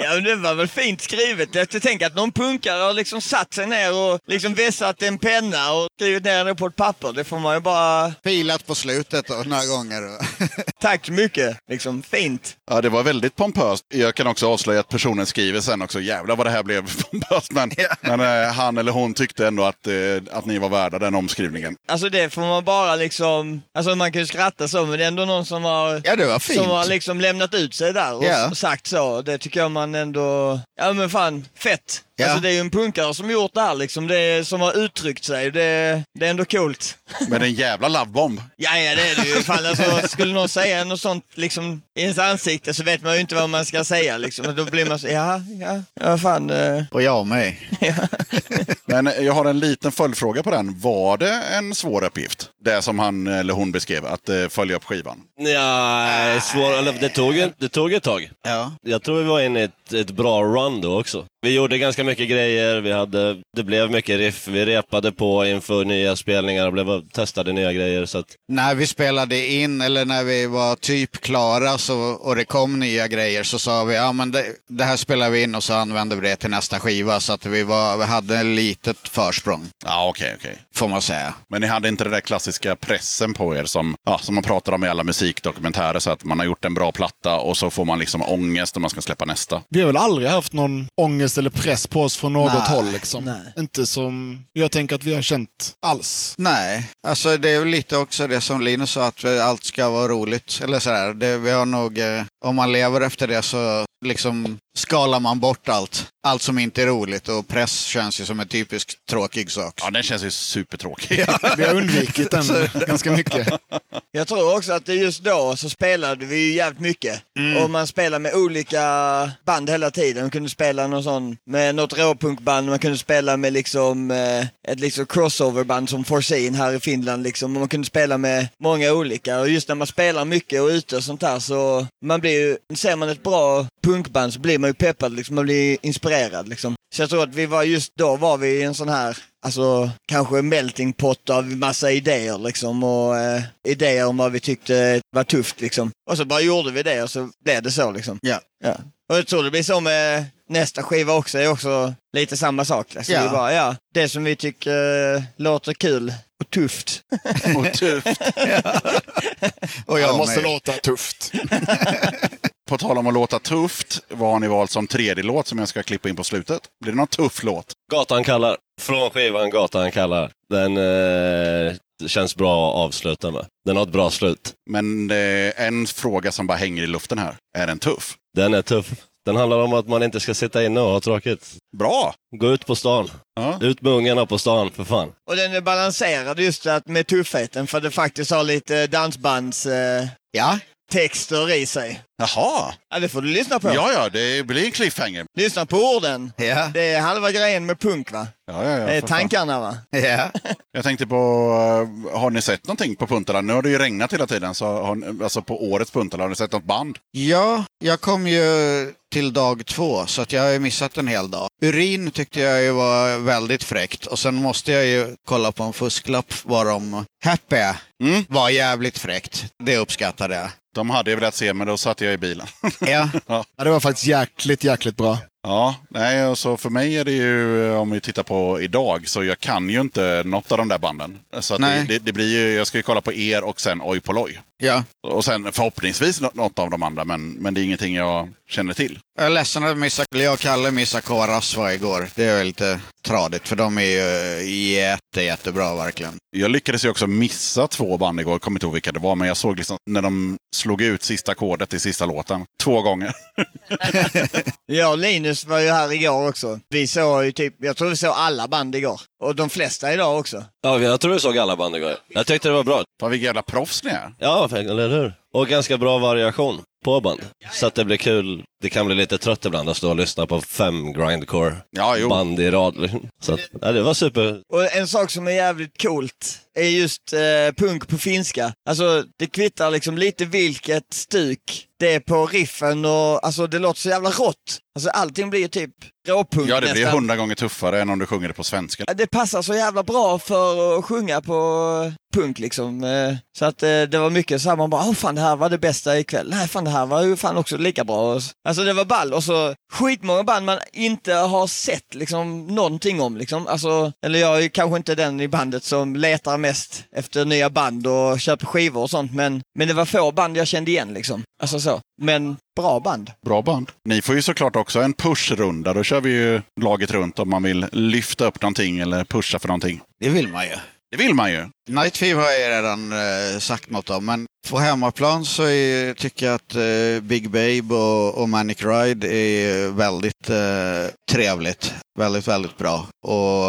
Ja, men det var väl fint skrivet. Jag tänker att någon punkare har liksom satt sig ner och liksom vässat en penna och skrivit ner det på ett papper. Det får man ju bara... Filat på slutet då, några gånger. Tack så mycket. Liksom fint. Ja, det var väldigt pompöst. Jag kan också avslöja att personen skriver sen också, jävlar vad det här blev pompöst. Men, men eh, han eller hon tyckte ändå att, eh, att ni var värda den omskrivningen. Alltså det får man bara liksom... Alltså man kan ju skratta så, men det är ändå någon som har... Ja, det var fint. Som har liksom lämnat ut sig där och Ja. sagt så. Det tycker jag man ändå... Ja men fan, fett. Ja. Alltså det är ju en punkare som gjort det här liksom. Det är, som har uttryckt sig. Det, det är ändå coolt. Men en jävla lovebomb. Ja, ja det är det ju. Fan, alltså, skulle någon säga något sånt liksom, i ens ansikte så vet man ju inte vad man ska säga. Liksom. Då blir man så, ja, ja, ja fan. Eh. Och jag med. Men jag har en liten följdfråga på den. Var det en svår uppgift? Det som han eller hon beskrev, att eh, följa upp skivan. Ja, svår, det, tog, det tog ett tag. Ja. Jag tror vi var inne i ett, ett bra run då också. Vi gjorde ganska mycket grejer, vi hade, det blev mycket riff, vi repade på inför nya spelningar och blev, testade nya grejer. Så att, När vi spelade in, eller när vi var typ klara så, och det kom nya grejer så sa vi ja men det, det här spelar vi in och så använder vi det till nästa skiva. Så att vi, var, vi hade ett litet försprång, Ja, okej, okej. får man säga. Men ni hade inte den där klassiska pressen på er som, ja, som man pratar om i alla musikdokumentärer. Så att man har gjort en bra platta och så får man liksom ångest när man ska släppa nästa. Vi har väl aldrig haft någon ångest eller press på oss från något Nej, håll. Liksom. nej. Inte som jag tänker att vi har känt alls. Nej, alltså det är väl lite också det som Linus sa, att allt ska vara roligt. Eller sådär, det, vi har nog, eh, om man lever efter det så liksom skalar man bort allt. Allt som inte är roligt och press känns ju som en typisk tråkig sak. Ja, den känns ju supertråkig. Vi har undvikit den ganska mycket. Jag tror också att just då så spelade vi ju jävligt mycket. Och man spelade med olika band hela tiden. Man kunde spela någon sån med något råpunkband, man kunde spela med liksom eh, ett liksom crossoverband som Forseen här i Finland liksom. Och man kunde spela med många olika. Och just när man spelar mycket och ute och sånt där så man blir ju, ser man ett bra punkband så blir man ju peppad liksom, man blir inspirerad liksom. Så jag tror att vi var just då var vi i en sån här Alltså kanske melting pot av massa idéer liksom och eh, idéer om vad vi tyckte var tufft liksom. Och så bara gjorde vi det och så blev det så liksom. Ja. Ja. Och jag tror det blir så med nästa skiva också, är också lite samma sak. Alltså Ja. vi bara, ja, det som vi tycker eh, låter kul och tufft. Och tufft. Och Det jag måste med. låta tufft. På tal om att låta tufft, vad har ni valt som tredje låt som jag ska klippa in på slutet? Blir det någon tuff låt? Gatan kallar. Från skivan Gatan kallar. Den eh, känns bra att avsluta med. Den har ett bra slut. Men eh, en fråga som bara hänger i luften här. Är den tuff? Den är tuff. Den handlar om att man inte ska sitta inne och ha tråkigt. Bra! Gå ut på stan. Ja. Ut med ungarna på stan, för fan. Och den är balanserad just att med tuffheten för det faktiskt har lite dansbands eh, Ja, texter i sig. Jaha! Ja, det får du lyssna på. Ja, ja, det blir en cliffhanger. Lyssna på orden. ja, Det är halva grejen med punk va? Ja, ja, ja, Det är fan. tankarna va? ja. Jag tänkte på, eh, har ni sett någonting på Puntala? Nu har det ju regnat hela tiden, så har ni, alltså på årets Puntala, har ni sett något band? Ja, jag kom ju till dag två så att jag har ju missat en hel dag. Urin tyckte jag ju var väldigt fräckt och sen måste jag ju kolla på en fusklapp varom Happy Mm. var jävligt fräckt. Det uppskattade jag. De hade jag velat se, men då satt jag i bilen. Ja, Ja, det var faktiskt jäkligt, jäkligt bra. Ja, nej, och så för mig är det ju, om vi tittar på idag, så jag kan ju inte något av de där banden. Så det, det, det blir ju, jag ska ju kolla på er och sen Oj Polloj. ja. Och sen förhoppningsvis nå- något av de andra, men, men det är ingenting jag känner till. Jag är ledsen att missa, jag och Kalle missade K-Rasva igår. Det är lite tradigt för de är ju jätte, jättebra verkligen. Jag lyckades ju också missa två band igår, jag kommer inte ihåg vilka det var, men jag såg liksom när de slog ut sista ackordet i sista låten. Två gånger. Och Linus var ju här igår också. Vi såg ju typ, jag tror vi såg alla band igår. Och de flesta idag också. Ja, jag tror vi såg alla band igår. Jag tyckte det var bra. Fan vilka jävla proffs ni är. Ja, eller hur? Och ganska bra variation på band. Så att det blir kul. Det kan bli lite trött ibland att stå och lyssna på fem grindcore Ja, jo. band i rad. liksom. Så att, ja, det var super. Och en sak som är jävligt coolt är just eh, punk på finska. Alltså det kvittar liksom lite vilket stuk det är på riffen och alltså det låter så jävla rått. Alltså allting blir ju typ råpunk Ja, det blir nästan. hundra gånger tuffare än om du sjunger det på svenska. Det passar så jävla bra för att sjunga på punk liksom. Eh, Så att eh, det var mycket så här, man bara, åh fan det här var det bästa ikväll. Nej fan det här var ju fan också lika bra. Alltså det var ball och så skitmånga band man inte har sett liksom någonting om liksom. Alltså, eller jag är kanske inte den i bandet som letar mest efter nya band och köper skivor och sånt men, men det var få band jag kände igen liksom. Alltså så. Men bra band. Bra band. Ni får ju såklart också en pushrunda. Då kör vi ju laget runt om man vill lyfta upp någonting eller pusha för någonting. Det vill man ju. Det vill man ju. Night Fever har jag redan eh, sagt något om, men på hemmaplan så är, tycker jag att eh, Big Babe och, och Manic Ride är väldigt eh, trevligt. Väldigt, väldigt bra. Och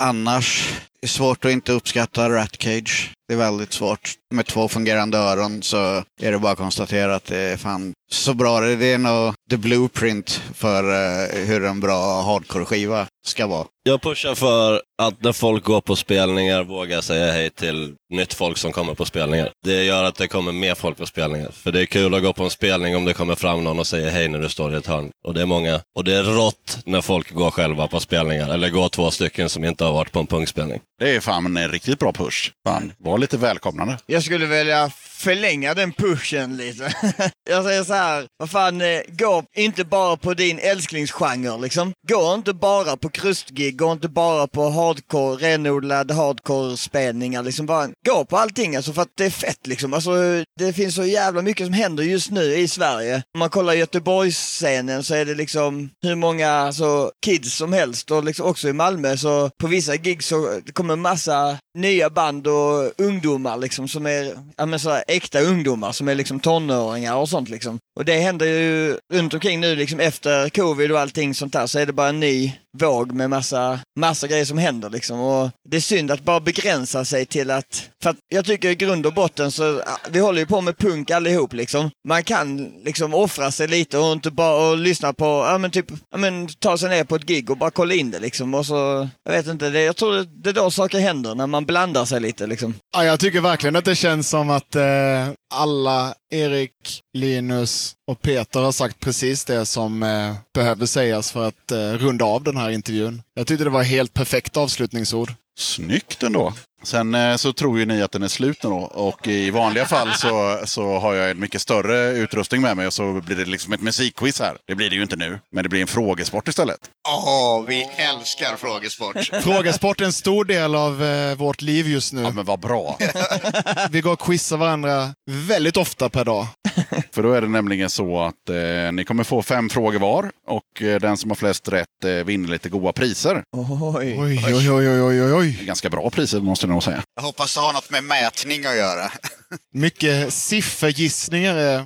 Annars, det är svårt att inte uppskatta Rat Cage. Det är väldigt svårt. Med två fungerande öron så är det bara att konstatera att det är fan så bra. Det är nog the blueprint för eh, hur en bra hardcore-skiva ska vara. Jag pushar för att när folk går på spelningar våga säga hej till nytt folk som kommer på spelningar. Det gör att det kommer mer folk på spelningar. För det är kul att gå på en spelning om det kommer fram någon och säger hej när du står i ett hörn. Och det är många. Och det är rått när folk går själva på spelningar. Eller går två stycken som inte har varit på en punkspelning. Det är fan en riktigt bra push. Fan, var lite välkomnande. Jag skulle vilja förlänga den pushen lite. jag säger så här, vad fan, eh, gå inte bara på din älsklingsgenre liksom. Gå inte bara på krustgig, gå inte bara på hardcore, renodlad hardcore-spelningar liksom. Bara gå på allting alltså för att det är fett liksom. Alltså det finns så jävla mycket som händer just nu i Sverige. Om man kollar Göteborgsscenen så är det liksom hur många alltså, kids som helst och liksom också i Malmö så på vissa gig så kommer massa nya band och ungdomar liksom som är ja, men så här äkta ungdomar som är liksom tonåringar och sånt liksom. Och det händer ju runt omkring nu liksom efter covid och allting sånt där så är det bara en ny våg med massa, massa grejer som händer liksom. Och det är synd att bara begränsa sig till att, för att jag tycker i grund och botten så, vi håller ju på med punk allihop liksom. Man kan liksom offra sig lite och inte bara och lyssna på, ja men typ, ja men ta sig ner på ett gig och bara kolla in det liksom. Och så, jag vet inte, det, jag tror det, det är då saker händer, när man blandar sig lite liksom. Ja, jag tycker verkligen att det känns som att eh, Eh, alla, Erik, Linus och Peter har sagt precis det som eh, behöver sägas för att eh, runda av den här intervjun. Jag tyckte det var helt perfekt avslutningsord. Snyggt ändå. Sen eh, så tror ju ni att den är slut nu då. Och i vanliga fall så, så har jag en mycket större utrustning med mig och så blir det liksom ett musikquiz här. Det blir det ju inte nu, men det blir en frågesport istället. Åh, vi älskar frågesport. Frågesport är en stor del av eh, vårt liv just nu. Ja, men vad bra. Vi går och quizar varandra väldigt ofta per dag. För då är det nämligen så att eh, ni kommer få fem frågor var och eh, den som har flest rätt eh, vinner lite goda priser. Oj. Oj, oj, oj, oj, oj, oj. Ganska bra priser måste jag nog säga. Jag hoppas det har något med mätning att göra. Mycket siffergissningar. är-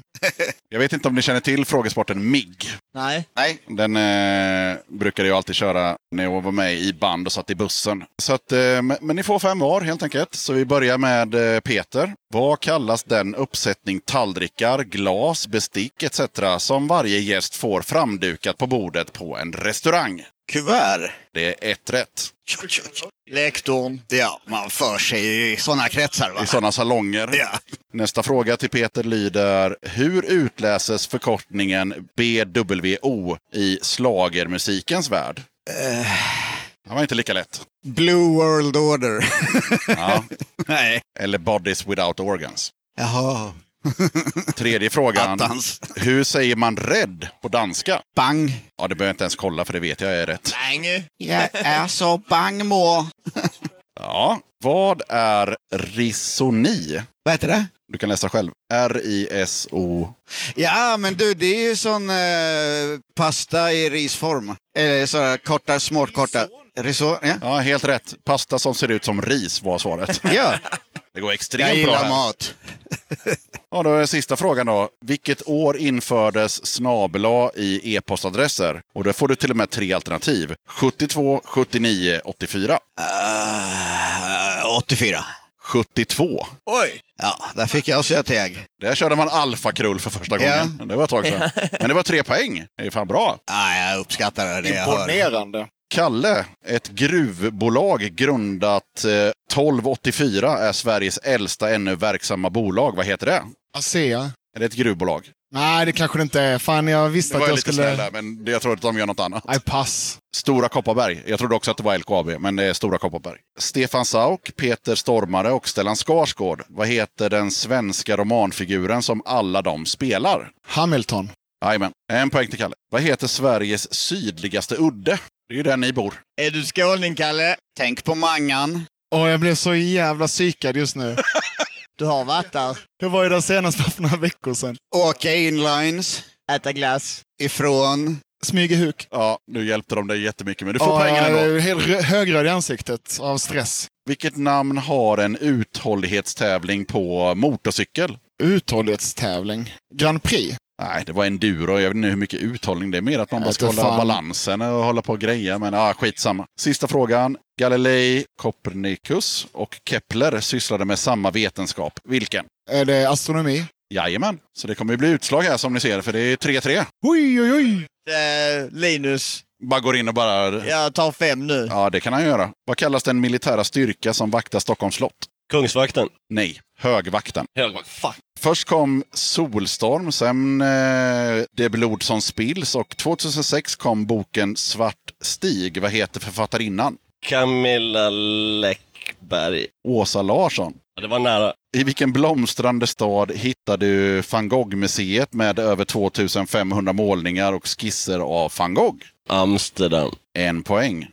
Jag vet inte om ni känner till frågesporten MIG. Nej. Nej, Den eh, brukade jag alltid köra när jag var med i band och satt i bussen. Så att, eh, men, men ni får fem var helt enkelt. Så vi börjar med eh, Peter. Vad kallas den uppsättning tallrikar, glas, bestick etc. som varje gäst får framdukat på bordet på en restaurang? Kuvert. Det är ett rätt. Lektorn. Ja, man för sig i sådana kretsar va? I sådana salonger. Ja. Nästa fråga till Peter lyder, hur utläses förkortningen BWO i slagermusikens värld? Det var inte lika lätt. Blue World Order. Ja. Nej. Eller Bodies Without Organs. Jaha. Tredje frågan. Attans. Hur säger man rädd på danska? Bang. Ja, det behöver jag inte ens kolla för det vet jag är rätt. Bang. Jag är så bang må. Ja. Vad är risoni? Vad heter det? Du kan läsa själv. R-I-S-O... Ja, men du, det är ju sån eh, pasta i risform. Eh, så korta, småkorta. Risotto? Ja. Ja, helt rätt. Pasta som ser ut som ris var svaret. ja, Det går jag extremt bra gillar här. mat. Ja, då är sista frågan då. Vilket år infördes snabel i e-postadresser? Och då får du till och med tre alternativ. 72, 79, 84. Uh, 84. 72. Oj. Ja, där fick jag säga teg. Där körde man alfakrull för första gången. Det var ett tag sedan. Men det var tre poäng. Det är fan bra. Ja, jag uppskattar det jag hör. Imponerande. Kalle, ett gruvbolag grundat eh, 1284 är Sveriges äldsta ännu verksamma bolag. Vad heter det? ASEA. Är det ett gruvbolag? Nej, det kanske det inte är. Fan, jag visste Det var att jag jag lite skulle... snäll där, men jag tror att de gör något annat. Nej, pass. Stora Kopparberg. Jag trodde också att det var LKAB, men det är Stora Kopparberg. Stefan Sauk, Peter Stormare och Stellan Skarsgård. Vad heter den svenska romanfiguren som alla de spelar? Hamilton. Jajamän, en poäng till Kalle. Vad heter Sveriges sydligaste udde? Det är ju där ni bor. Är du skåning, Kalle? Tänk på Mangan. Åh, jag blev så jävla psykad just nu. Du har varit där. Det var ju den senaste för några veckor sedan. Åka inlines Äta glass. ifrån... Smygehuk. Ja, nu hjälpte de dig jättemycket, men du får Ja, poängen jag ändå. är helt rö- högröd i ansiktet av stress. Vilket namn har en uthållighetstävling på motorcykel? Uthållighetstävling. Grand Prix. Nej, det var enduro. Jag vet inte hur mycket uthållning det är. Mer att man bara ska hålla fan. balansen och hålla på och greja. Men ah, skitsamma. Sista frågan. Galilei, Copernicus och Kepler sysslade med samma vetenskap. Vilken? Är det astronomi? Jajamän. Så det kommer ju bli utslag här som ni ser, för det är 3-3. Oj, oj, oj! Linus, Bara går in och bara... jag tar fem nu. Ja, det kan han göra. Vad kallas den militära styrka som vaktar Stockholms slott? Kungsvakten. Nej, högvakten. Högvakt. Fuck. Först kom Solstorm, sen eh, Det blod som spills och 2006 kom boken Svart stig. Vad heter författarinnan? Camilla Läckberg. Åsa Larsson. Ja, Det var nära. I vilken blomstrande stad hittar du van Gogh-museet med över 2500 målningar och skisser av van Gogh? Amsterdam. En poäng.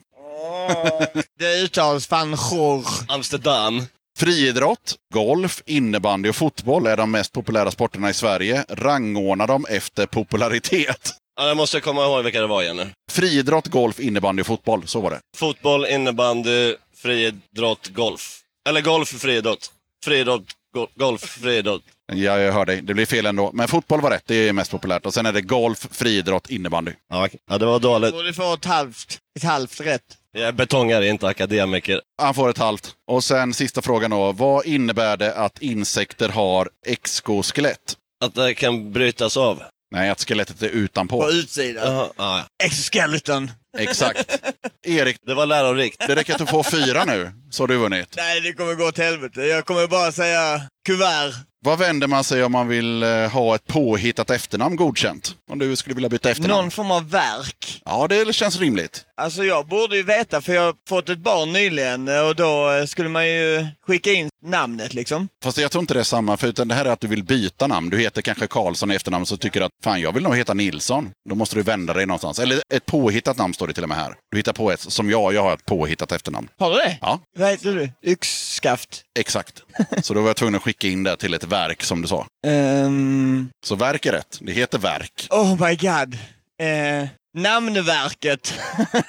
Det uttalas van Gogh. Amsterdam. Friidrott, golf, innebandy och fotboll är de mest populära sporterna i Sverige. Rangordna dem efter popularitet. Ja, jag måste komma ihåg vilka det var igen nu. Friidrott, golf, innebandy och fotboll. Så var det. Fotboll, innebandy, friidrott, golf. Eller golf, friidrott. Friidrott, Go golf, friidrott. Ja, jag hör dig. Det blir fel ändå. Men fotboll var rätt, det är mest populärt. Och sen är det golf, friidrott, innebandy. Ja, okej. ja, det var dåligt. Du får ett halvt, ett halvt rätt. Jag är betongare, inte akademiker. Han får ett halvt. Och sen sista frågan då. Vad innebär det att insekter har exoskelett? Att det kan brytas av. Nej, att skelettet är På utanpå. utsidan. Jaha, ja. Exoskeleton. Exakt. Erik, Det var lärorikt. det räcker att du får fyra nu, så har du vunnit. Nej, det kommer gå åt helvete. Jag kommer bara säga kuvert. Vad vänder man sig om man vill eh, ha ett påhittat efternamn godkänt? Om du skulle vilja byta efternamn? Någon form av verk. Ja, det känns rimligt. Alltså jag borde ju veta för jag har fått ett barn nyligen och då eh, skulle man ju skicka in namnet liksom. Fast jag tror inte det är samma, för utan det här är att du vill byta namn. Du heter kanske Karlsson i efternamn, så tycker du att fan, jag vill nog heta Nilsson. Då måste du vända dig någonstans. Eller ett påhittat namn står det till och med här. Du hittar på ett, som jag, jag har ett påhittat efternamn. Har du det? Ja. Vad heter du? Yxskaft? Exakt. Så då var jag tvungen att skicka in det till ett verk, som du sa. Ehm, Så verk är rätt. Det heter verk. oh my god. Eh, namnverket.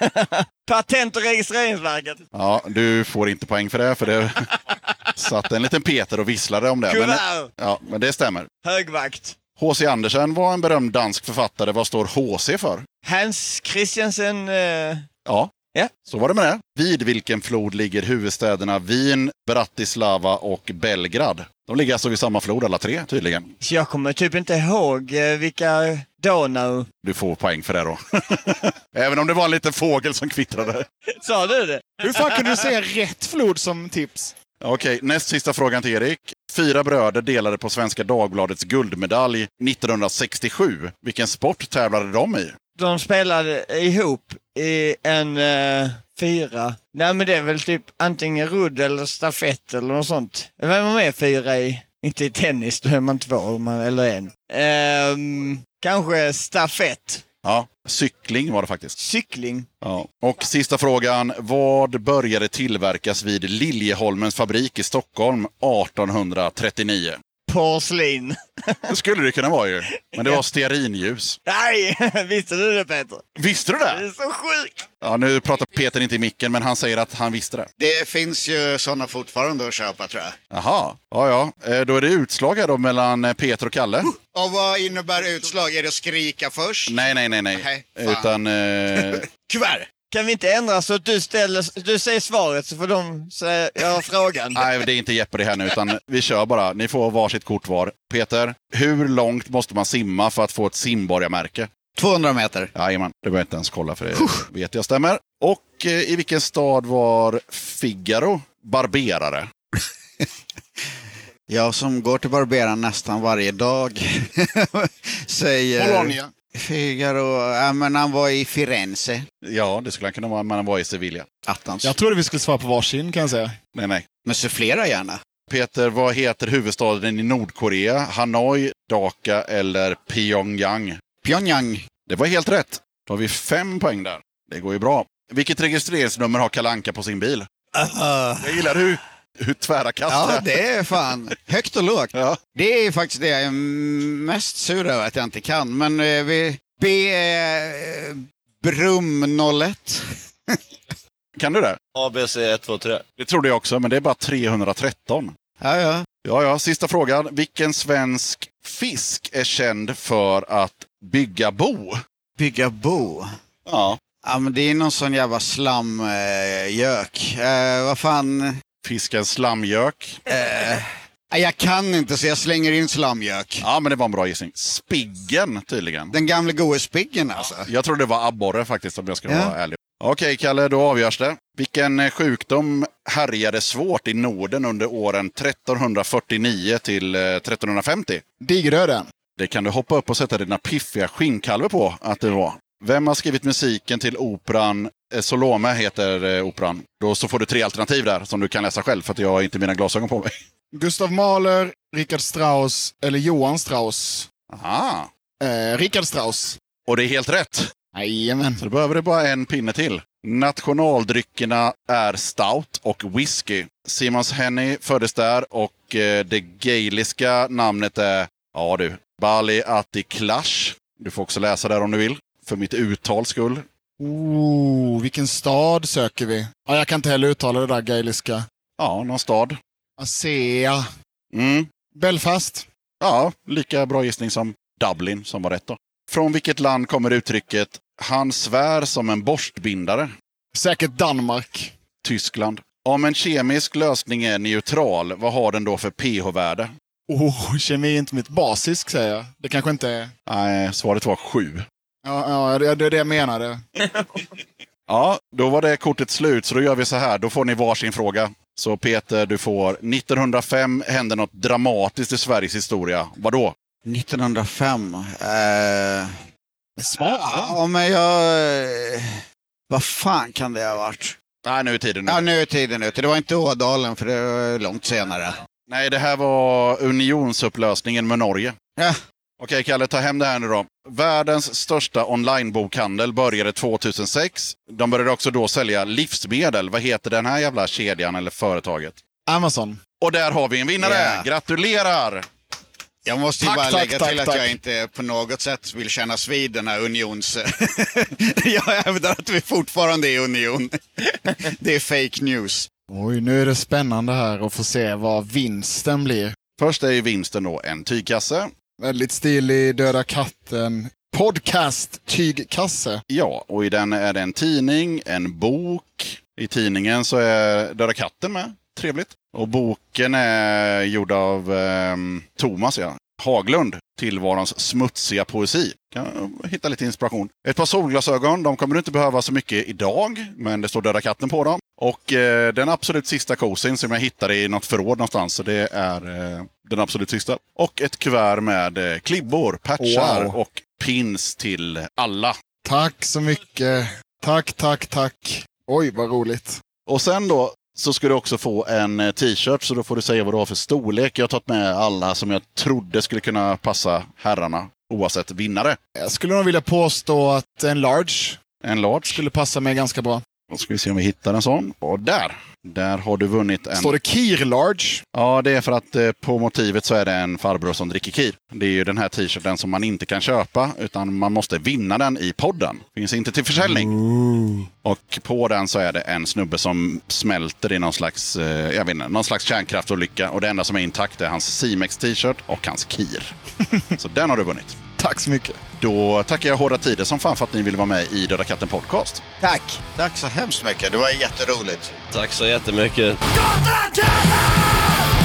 Patent och registreringsverket. Ja, du får inte poäng för det, för det satt en liten Peter och visslade om det. Men, Kuvert. ja, men det stämmer. Högvakt. H.C. Andersen var en berömd dansk författare. Vad står H.C. för? Hans Christiansen. Eh, Ja, Ja. så var det med det. Vid vilken flod ligger huvudstäderna Wien, Bratislava och Belgrad? De ligger alltså vid samma flod alla tre, tydligen. så jag kommer typ inte ihåg eh, vilka Donau. Du får poäng för det då. Även om det var en liten fågel som kvittrade. Sa du det? Hur fan kunde du säga rätt flod som tips? Okej, näst sista frågan till Erik. Fyra bröder delade på Svenska Dagbladets guldmedalj 1967. Vilken sport tävlade de i? De spelade ihop i en eh, fyra. Nej men det är väl typ antingen rudd eller stafett eller något sånt. Vem var med fyra i? Inte i tennis, då är man två man, eller en. Ehm, kanske stafett. Ja, cykling var det faktiskt. Cykling. Ja. Och sista frågan. Vad började tillverkas vid Liljeholmens fabrik i Stockholm 1839? Porslin. Det skulle det kunna vara ju. Men det var stearinljus. Nej, visste du det Peter? Visste du Det är det? så sjukt! Ja, nu pratar Peter inte i micken, men han säger att han visste det. Det finns ju sådana fortfarande att köpa tror jag. Jaha, ja ja. Eh, Då är det utslag här då mellan eh, Peter och Kalle. Och vad innebär utslag? Är det att skrika först? Nej, nej, nej, nej. Nej, fan. Utan... Eh, Kuvert! Kan vi inte ändra så att du, ställer, du säger svaret så får de säga ja, frågan? nej, det är inte Jeopardy här nu, utan vi kör bara. Ni får varsitt kort var. Peter, hur långt måste man simma för att få ett simborgarmärke? 200 meter. Jajamän, det behöver jag inte ens kolla för det vet jag stämmer. Och eh, i vilken stad var Figaro barberare? Jag som går till barberaren nästan varje dag säger... Bologna. Figaro, ja men han var i Firenze. Ja, det skulle han kunna vara, men han var i Sevilla. Attans. Jag trodde vi skulle svara på varsin kan jag säga. Nej, nej. Men sufflera gärna. Peter, vad heter huvudstaden i Nordkorea? Hanoi, Dhaka eller Pyongyang? Pyongyang. Det var helt rätt. Då har vi fem poäng där. Det går ju bra. Vilket registreringsnummer har Kalanka på sin bil? Jag gillar hur, hur tvära kast Ja, det är fan högt och lågt. Ja. Det är faktiskt det jag är mest sur över att jag inte kan. Men eh, vi... B... Eh, Brum 01. Kan du det? ABC 123. Det trodde jag också, men det är bara 313. Ja, ja. Ja, ja, sista frågan. Vilken svensk fisk är känd för att bygga bo? Bygga bo. Ja. Ja, men det är någon sån jävla slamgök. Eh, vad fan... Fisken slamgök. Eh, jag kan inte så jag slänger in slamgök. Ja, men det var en bra gissning. Spiggen tydligen. Den gamla goe spiggen alltså. Jag tror det var abborre faktiskt om jag ska Ja. vara ärlig. Okej Kalle, då avgörs det. Vilken eh, sjukdom härjade svårt i Norden under åren 1349 till eh, 1350? Digerdöden. Det kan du hoppa upp och sätta dina piffiga skinnkalvar på att det var. Vem har skrivit musiken till operan eh, Solome heter eh, operan. Då så får du tre alternativ där som du kan läsa själv för att jag har inte mina glasögon på mig. Gustav Mahler, Richard Strauss eller Johan Strauss. Aha. Eh, Richard Strauss. Och det är helt rätt. Jajamän. Så då behöver du bara en pinne till. Nationaldryckerna är stout och whisky. Simons Henny föddes där och eh, det gaeliska namnet är, ja du, Bali Ati Clash. Du får också läsa där om du vill, för mitt uttals skull. Ooh, vilken stad söker vi? Ja, jag kan inte heller uttala det där gaeliska. Ja, någon stad. Asea. Mm. Belfast. Ja, lika bra gissning som Dublin som var rätt då. Från vilket land kommer uttrycket “Han svär som en borstbindare”? Säkert Danmark. Tyskland. Om en kemisk lösning är neutral, vad har den då för pH-värde? Oh, kemi är inte mitt basisk säger jag. Det kanske inte är... Nej, svaret var 7. Ja, ja det, är det jag menade. Ja, då var det kortet slut, så då gör vi så här. Då får ni varsin fråga. Så Peter, du får 1905 hände något dramatiskt i Sveriges historia. Vadå? 1905. Eh... Svara. Ja, men jag... Vad fan kan det ha varit? Nej, nu är tiden nu. Ja, nu är tiden ute. Det var inte Ådalen, för det var långt senare. Nej, det här var unionsupplösningen med Norge. Ja. Okej, Kalle, ta hem det här nu då. Världens största onlinebokhandel började 2006. De började också då sälja livsmedel. Vad heter den här jävla kedjan eller företaget? Amazon. Och där har vi en vinnare! Ja. Gratulerar! Jag måste ju Tack, bara tack, lägga tack, till att tack. jag inte på något sätt vill kännas vid den här unions... jag hävdar att vi fortfarande är union. det är fake news. Oj, nu är det spännande här att få se vad vinsten blir. Först är ju vinsten då en tygkasse. Väldigt stilig Döda katten. Podcast tygkasse. Ja, och i den är det en tidning, en bok. I tidningen så är Döda katten med. Trevligt. Och boken är gjord av eh, Thomas ja. Haglund. Tillvarons smutsiga poesi. Kan hitta lite inspiration. Ett par solglasögon. De kommer du inte behöva så mycket idag. Men det står Döda katten på dem. Och eh, den absolut sista kosin som jag hittade i något förråd någonstans. Så det är eh, den absolut sista. Och ett kuvert med eh, klibbor, patchar Wow. och pins till alla. Tack så mycket. Tack, tack, tack. Oj, vad roligt. Och sen då så ska du också få en eh, t-shirt, så då får du säga vad du har för storlek. Jag har tagit med alla som jag trodde skulle kunna passa herrarna, oavsett vinnare. Jag skulle nog vilja påstå att en large En large. skulle passa mig ganska bra. Då ska vi se om vi hittar en sån. Och där! Där har du vunnit en. Står det Kir large? Ja, det är för att eh, på motivet så är det en farbror som dricker kir. Det är ju den här t-shirten som man inte kan köpa, utan man måste vinna den i podden. Finns inte till försäljning. Och på den så är det en snubbe som smälter i någon slags, eh, jag vet inte, någon slags kärnkraftolycka. Och det enda som är intakt är hans Simex t-shirt och hans kir. så den har du vunnit. Tack så mycket. Då tackar jag Hårda Tider som fan för att ni ville vara med i Döda katten podcast. Tack! Tack så hemskt mycket. Det var jätteroligt. Tack så jättemycket. Gatan kallar!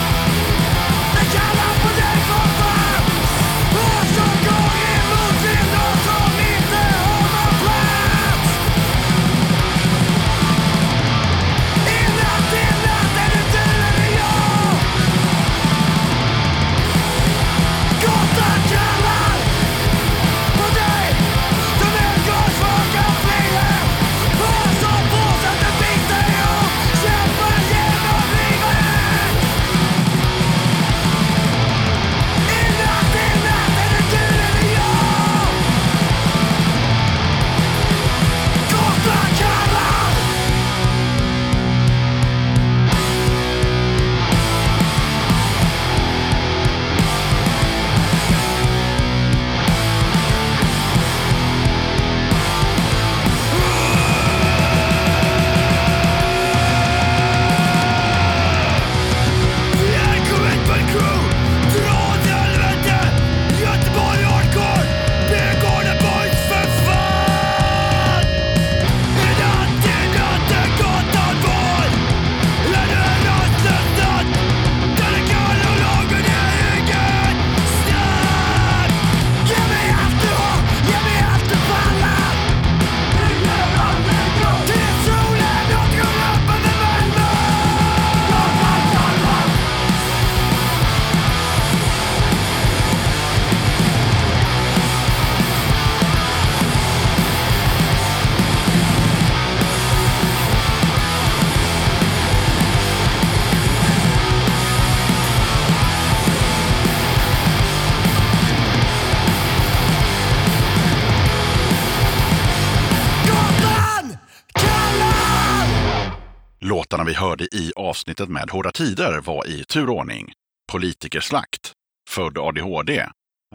Avsnittet med Hårda Tider var i turordning Politikerslakt, Född ADHD,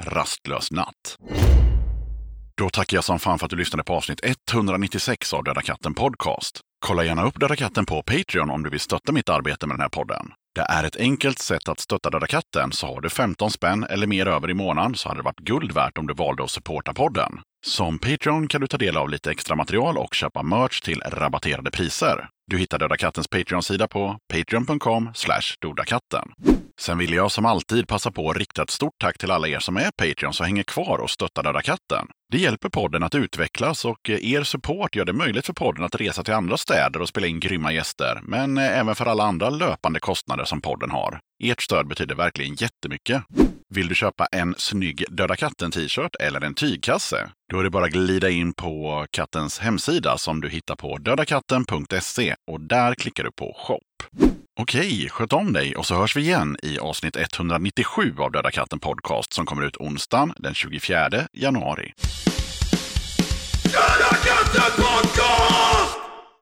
Rastlös natt. Då tackar jag som fan för att du lyssnade på avsnitt 196 av Döda katten Podcast. Kolla gärna upp Döda katten på Patreon om du vill stötta mitt arbete med den här podden. Det är ett enkelt sätt att stötta Döda katten, så har du 15 spänn eller mer över i månaden så hade det varit guld värt om du valde att supporta podden. Som Patreon kan du ta del av lite extra material och köpa merch till rabatterade priser. Du hittar Döda Kattens Patreon-sida på patreon.com dodakatten. Sen vill jag som alltid passa på att rikta ett stort tack till alla er som är Patreons och hänger kvar och stöttar Döda katten. Det hjälper podden att utvecklas och eh, er support gör det möjligt för podden att resa till andra städer och spela in grymma gäster, men eh, även för alla andra löpande kostnader som podden har. Ert stöd betyder verkligen jättemycket. Vill du köpa en snygg Döda katten-t-shirt eller en tygkasse? Då är det bara att glida in på kattens hemsida som du hittar på dödakatten.se och där klickar du på shop. Okej, sköt om dig och så hörs vi igen i avsnitt 197 av Döda katten Podcast som kommer ut onsdagen den 24 januari. Döda katten Podcast!